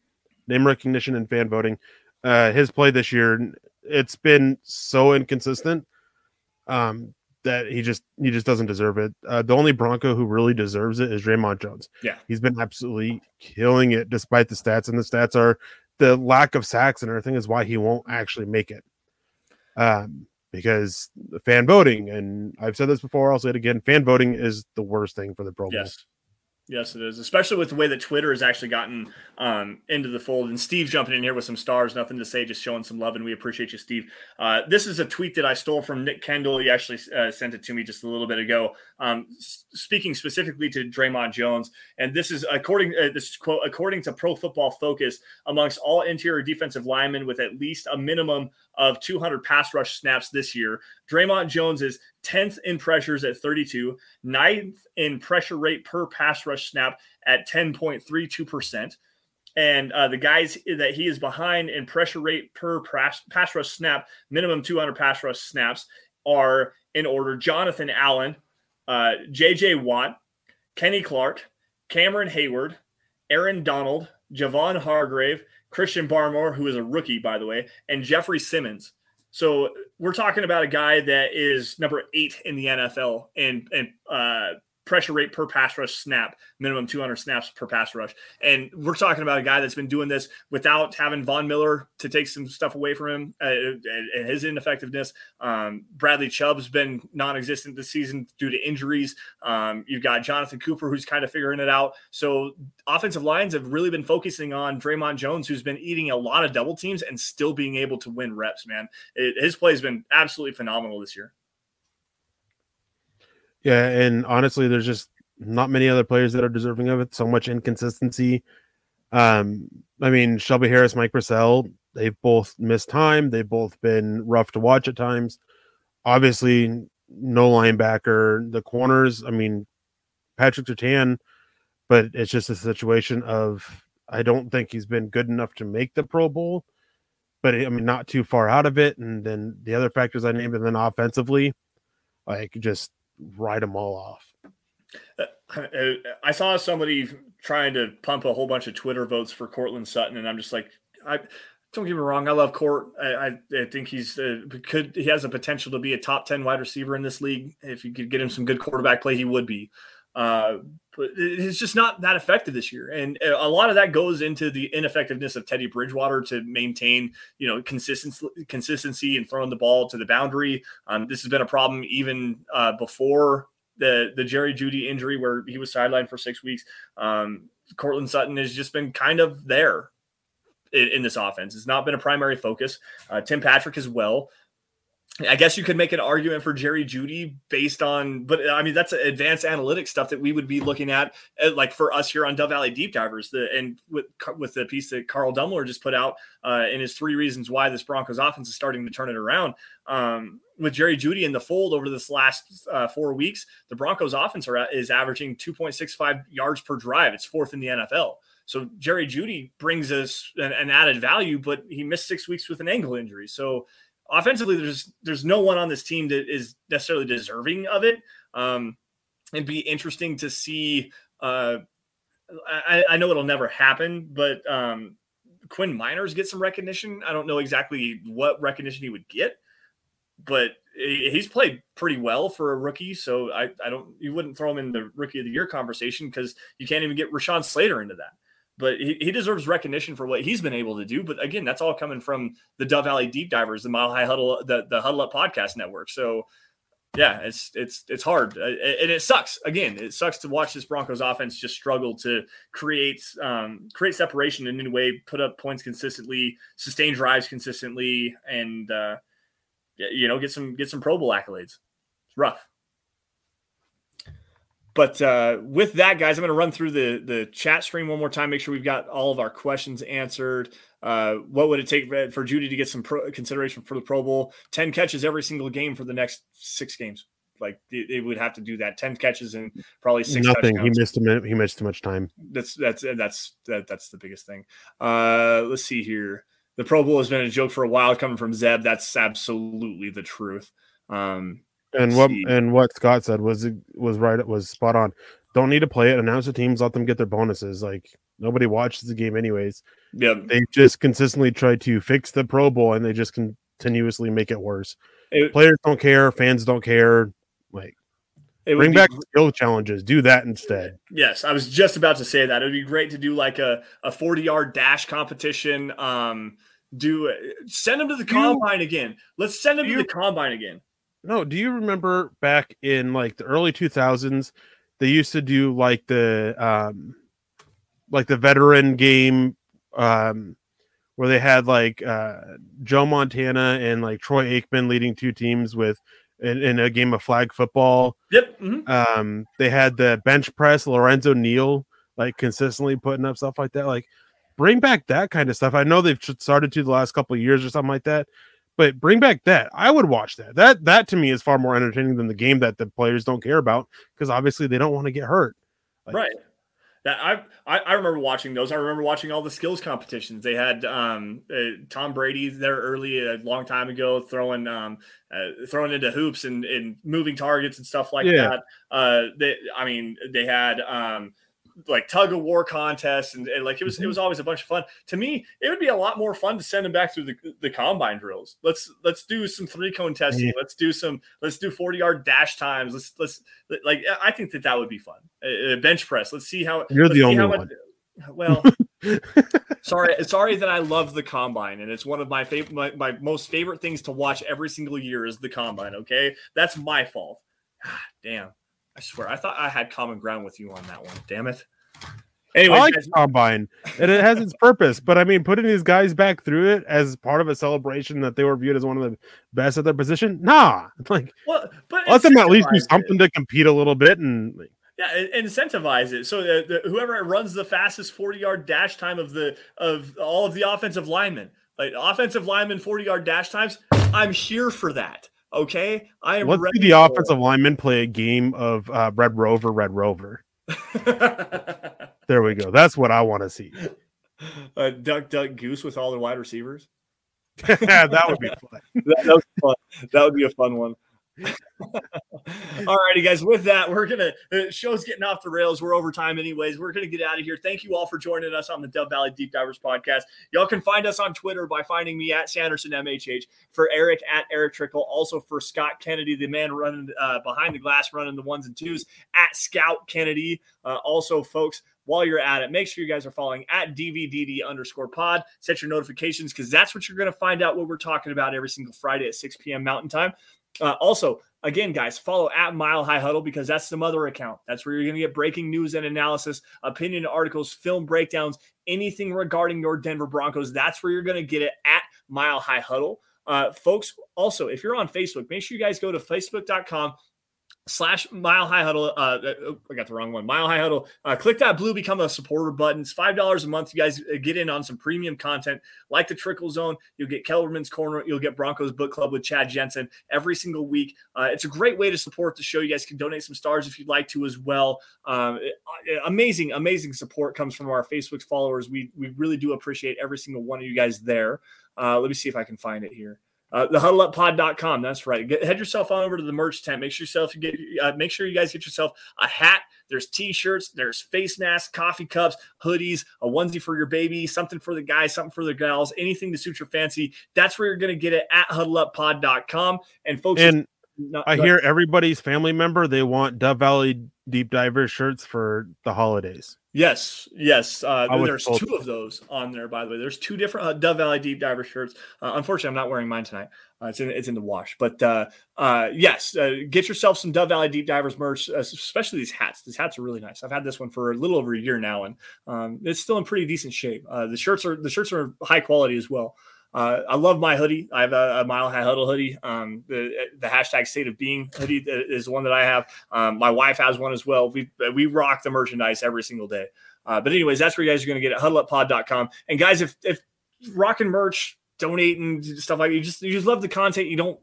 Name recognition and fan voting. Uh, his play this year, it's been so inconsistent um, that he just he just doesn't deserve it. Uh, the only Bronco who really deserves it is Dre'Mont Jones. Yeah, he's been absolutely killing it despite the stats, and the stats are the lack of sacks and everything is why he won't actually make it um, because fan voting, and I've said this before, I'll say it again: fan voting is the worst thing for the Pro Bowl. Yes. Yes, it is, especially with the way that Twitter has actually gotten um, into the fold. And Steve jumping in here with some stars, nothing to say, just showing some love, and we appreciate you, Steve. Uh, this is a tweet that I stole from Nick Kendall. He actually uh, sent it to me just a little bit ago, um, speaking specifically to Dre'Mont Jones. And this is according uh, this quote according to Pro Football Focus, amongst all interior defensive linemen with at least a minimum of 200 pass rush snaps this year. Dre'Mont Jones is 10th in pressures at 32, ninth in pressure rate per pass rush snap at 10.32%. And uh, the guys that he is behind in pressure rate per pass, pass rush snap, minimum 200 pass rush snaps, are in order Jonathan Allen, uh, JJ Watt, Kenny Clark, Cameron Heyward, Aaron Donald, Javon Hargrave, Christian Barmore, who is a rookie, by the way, and Jeffrey Simmons. So we're talking about a guy that is number eight in the NFL and and uh, pressure rate per pass rush snap, minimum 200 snaps per pass rush. And we're talking about a guy that's been doing this without having Von Miller to take some stuff away from him uh, and his ineffectiveness. Um, Bradley Chubb's been non existent this season due to injuries. Um, you've got Jonathan Cooper, who's kind of figuring it out. So offensive lines have really been focusing on Dre'Mont Jones, who's been eating a lot of double teams and still being able to win reps, man. It, his play has been absolutely phenomenal this year. Yeah, and honestly, there's just not many other players that are deserving of it. So much inconsistency. Um, I mean, Shelby Harris, Mike Purcell, they've both missed time. They've both been rough to watch at times. Obviously, no linebacker. The corners, I mean, Patrick Surtain, but it's just a situation of I don't think he's been good enough to make the Pro Bowl, but I mean, not too far out of it. And then the other factors I named, and then offensively, like just write them all off. Uh, I saw somebody trying to pump a whole bunch of Twitter votes for Courtland Sutton, and I'm just like, I don't get me wrong, I love Court. I, I, I think he's uh, could he has a potential to be a top ten wide receiver in this league. If you could get him some good quarterback play, he would be. Uh, but it's just not that effective this year, and a lot of that goes into the ineffectiveness of Teddy Bridgewater to maintain, you know, consistency, consistency and throwing the ball to the boundary. Um, this has been a problem even uh, before the the Jerry Jeudy injury, where he was sidelined for six weeks. Um, Courtland Sutton has just been kind of there in, in, this offense. It's not been a primary focus. Uh, Tim Patrick as well. I guess you could make an argument for Jerry Jeudy based on, but I mean that's advanced analytics stuff that we would be looking at, uh, like for us here on Dove Valley Deep Divers. The and with with the piece that Carl Dummler just put out uh, in his three reasons why this Broncos offense is starting to turn it around. Um, with Jerry Jeudy in the fold over this last uh, four weeks, the Broncos offense are, is averaging 2.65 yards per drive. It's fourth in the NFL. So Jerry Jeudy brings us an, an added value, but he missed six weeks with an ankle injury. So offensively, there's there's no one on this team that is necessarily deserving of it. Um, it'd be interesting to see. Uh, I, I know it'll never happen, but um, Quinn Meinerz get some recognition. I don't know exactly what recognition he would get. but he's played pretty well for a rookie. So I, I don't you wouldn't throw him in the rookie of the year conversation because you can't even get Rashawn Slater into that. But he, he deserves recognition for what he's been able to do. But again, that's all coming from the Dove Valley Deep Divers, the Mile High Huddle, the, the Huddle Up Podcast Network. So yeah, it's it's it's hard uh, and it sucks. Again, it sucks to watch this Broncos offense just struggle to create um, create separation in any way, put up points consistently, sustain drives consistently, and uh, you know get some get some Pro Bowl accolades. It's rough. But uh, with that, guys, I'm going to run through the the chat stream one more time. Make sure we've got all of our questions answered. Uh, what would it take for Jeudy to get some pro- consideration for the Pro Bowl? 10 catches every single game for the next six games. Like it, would have to do that. 10 catches and probably six. Nothing. Touchdowns. He missed a minute. He missed too much time. That's, that's, that's, that, that's the biggest thing. Uh, let's see here. The Pro Bowl has been a joke for a while coming from Zeb. That's absolutely the truth. Um, and what see. and what Scott said was was right. It was spot on. Don't need to play it. Announce the teams. Let them get their bonuses. Like nobody watches the game anyways. Yeah, they just consistently try to fix the Pro Bowl and they just continuously make it worse. It, Players don't care, fans don't care. Like, bring back skill challenges. Do that instead. Yes, I was just about to say that. It would be great to do like a a forty yard dash competition. Um, do send them to the combine again. Let's send them to the combine again. No, do you remember back in like the early two thousands? They used to do like the um like the veteran game um, where they had like uh, Joe Montana and like Troy Aikman leading two teams with in, in a game of flag football. Yep. Mm-hmm. Um, they had the bench press, Lorenzo Neal, like consistently putting up stuff like that. Like, bring back that kind of stuff. I know they've started to the last couple of years or something like that, but bring back that. I would watch that. That that to me is far more entertaining than the game that the players don't care about because obviously they don't want to get hurt. Like, right that I, I, I remember watching those. I remember watching all the skills competitions. They had um, uh, Tom Brady there early a long time ago, throwing um, uh, throwing into hoops and, and moving targets and stuff like yeah. that. Uh, they, I mean, they had um, like tug of war contests and, and, like it was it was always a bunch of fun. To me, it would be a lot more fun to send them back through the, the combine drills. Let's let's do some three cone testing. Yeah. Let's do some let's do 40 yard dash times. Let's let's like I think that that would be fun. A, bench press. Let's see how you're the only one. well, sorry, sorry that I love the combine, and it's one of my favorite, my, my most favorite things to watch every single year is the combine. Okay, that's my fault. Ah, damn. I swear, I thought I had common ground with you on that one. Damn it. Anyway, I like guys- combine, and it has its purpose. But I mean, putting these guys back through it as part of a celebration that they were viewed as one of the best at their position, nah. Like, well, but let them at least do something it. to compete a little bit and. Yeah, incentivize it. So the, the, whoever runs the fastest forty yard dash time of the of all of the offensive linemen, like offensive linemen forty yard dash times, I'm here for that. Okay, I am. Let's see the offensive lineman play a game of uh, Red Rover, Red Rover. there we go. That's what I want to see. Uh, duck, duck, goose with all the wide receivers. that would be fun. that, that, fun. that would be a fun one. All righty, guys. With that, we're gonna the show's getting off the rails. We're over time, anyways. We're gonna get out of here. Thank you all for joining us on the Dove Valley Deep Divers podcast. Y'all can find us on Twitter by finding me at Sanderson MHH for Erick at Erick Trickel. Also for Scott Kennedy, the man running uh, behind the glass, running the ones and twos at Scout Kennedy. Uh, also, folks, while you're at it, make sure you guys are following at DVDD underscore pod. Set your notifications because that's what you're going to find out what we're talking about every single Friday at 6 p.m. Mountain Time. Uh, also, again, guys, follow at Mile High Huddle because that's the mother account. That's where you're going to get breaking news and analysis, opinion articles, film breakdowns, anything regarding your Denver Broncos. That's where you're going to get it at Mile High Huddle. Uh, folks, also, if you're on Facebook, make sure you guys go to facebook.com slash mile high huddle uh oh, i got the wrong one. Mile high huddle. Uh, click that blue become a supporter button it's five dollars a month. You guys uh, get in on some premium content like the Trickel Zone. You'll get kelberman's corner. You'll get broncos book club with chad jensen every single week. Uh, it's a great way to support the show. You guys can donate some stars if you'd like to as well. Um, uh, amazing amazing support comes from our facebook followers. We we really do appreciate every single one of you guys there. Uh, let me see if i can find it here Uh, the huddleuppod.com. That's right. Get, head yourself on over to the merch tent. Make sure yourself get uh, make sure you guys get yourself a hat. There's t-shirts, there's face masks, coffee cups, hoodies, a onesie for your baby, something for the guys, something for the gals, anything to suit your fancy. That's where you're going to get it at huddleuppod.com. And folks, and not, I hear everybody's family member they want Dove Valley Deep Diver shirts for the holidays. Yes, yes. Uh, there's two of those on there, by the way. There's two different uh, Dove Valley Deep Diver shirts. Uh, unfortunately, I'm not wearing mine tonight. Uh, it's in it's in the wash. But uh, uh, yes, get yourself some Dove Valley Deep Divers merch, especially these hats. These hats are really nice. I've had this one for a little over a year now, and um, it's still in pretty decent shape. the shirts are the shirts are high quality as well. Uh, I love my hoodie. I have a, a Mile High Huddle hoodie. Um, the the hashtag State of Being hoodie is one that I have. Um, my wife has one as well. We we rock the merchandise every single day. Uh, but anyways, that's where you guys are going to get it. HuddleUpPod.com. And guys, if if rocking merch, donating stuff like you just you just love the content, you don't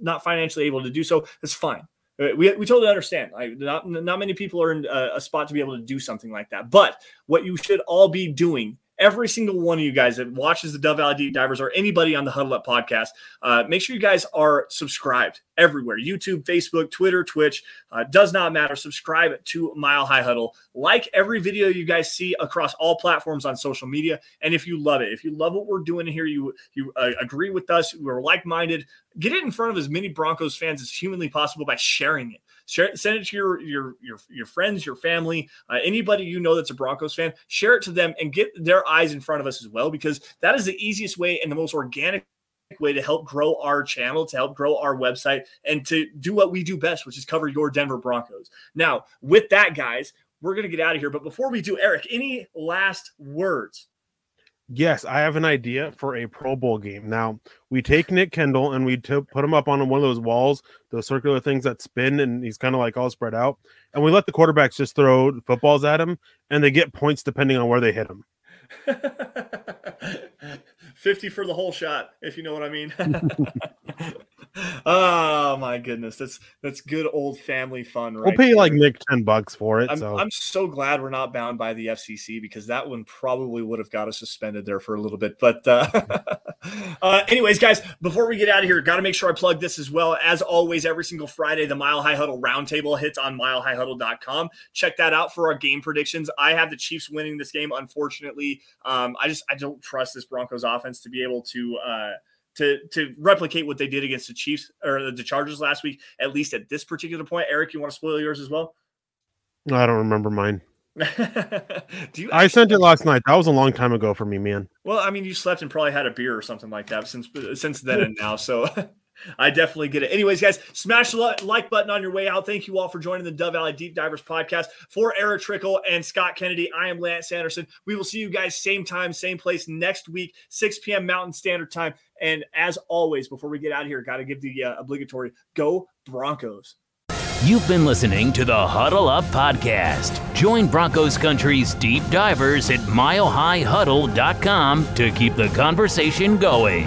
not financially able to do so. That's fine. Uh, we, we totally understand. Like not not many people are in a, a spot to be able to do something like that. But what you should all be doing every single one of you guys that watches the Dove Valley Deep Divers or anybody on the Huddle Up podcast, uh, make sure you guys are subscribed everywhere YouTube, Facebook, Twitter, Twitch. Uh, does not matter. Subscribe to Mile High Huddle. Like every video you guys see across all platforms on social media. And if you love it, if you love what we're doing here, you you uh, agree with us, we're like minded, get it in front of as many Broncos fans as humanly possible by sharing it. Share, send it to your your your your friends, your family, uh, anybody you know that's a Broncos fan. Share it to them and get their eyes in front of us as well, because that is the easiest way and the most organic way to help grow our channel, to help grow our website, and to do what we do best, which is cover your Denver Broncos. Now, with that, guys, we're going to get out of here. But before we do, Erick, any last words? Yes, I have an idea for a Pro Bowl game. Now we take Nick Kendall and we t- put him up on one of those walls, those circular things that spin, and he's kind of like all spread out. And we let the quarterbacks just throw footballs at him, and they get points depending on where they hit him. 50 for the whole shot, if you know what I mean. oh my goodness, that's that's good old family fun, right? We'll pay there. like Nick ten bucks for it. I'm, so I'm so glad we're not bound by the FCC because that one probably would have got us suspended there for a little bit. But uh, uh, anyways, guys, before we get out of here, got to make sure I plug this as well. As always, every single Friday, the Mile High Huddle Roundtable hits on milehighhuddle.com. Check that out for our game predictions. I have the Chiefs winning this game. Unfortunately, um, I just I don't trust this Broncos offense to be able to. Uh, to to replicate what they did against the Chiefs or the Chargers last week, at least at this particular point. Erick, you want to spoil yours as well? No, I don't remember mine. Do you I sent it last night. That was a long time ago for me, man. Well, I mean, you slept and probably had a beer or something like that since since then and now. So I definitely get it. Anyways, guys, smash the like button on your way out. Thank you all for joining the Dove Valley Deep Divers podcast. For Erick Trickel and Scott Kennedy, I am Lance Sanderson. We will see you guys same time, same place next week, 6 p.m. Mountain Standard Time. And as always, before we get out of here, got to give the uh, obligatory go Broncos. You've been listening to the Huddle Up Podcast. Join Broncos Country's deep divers at milehighhuddle.com to keep the conversation going.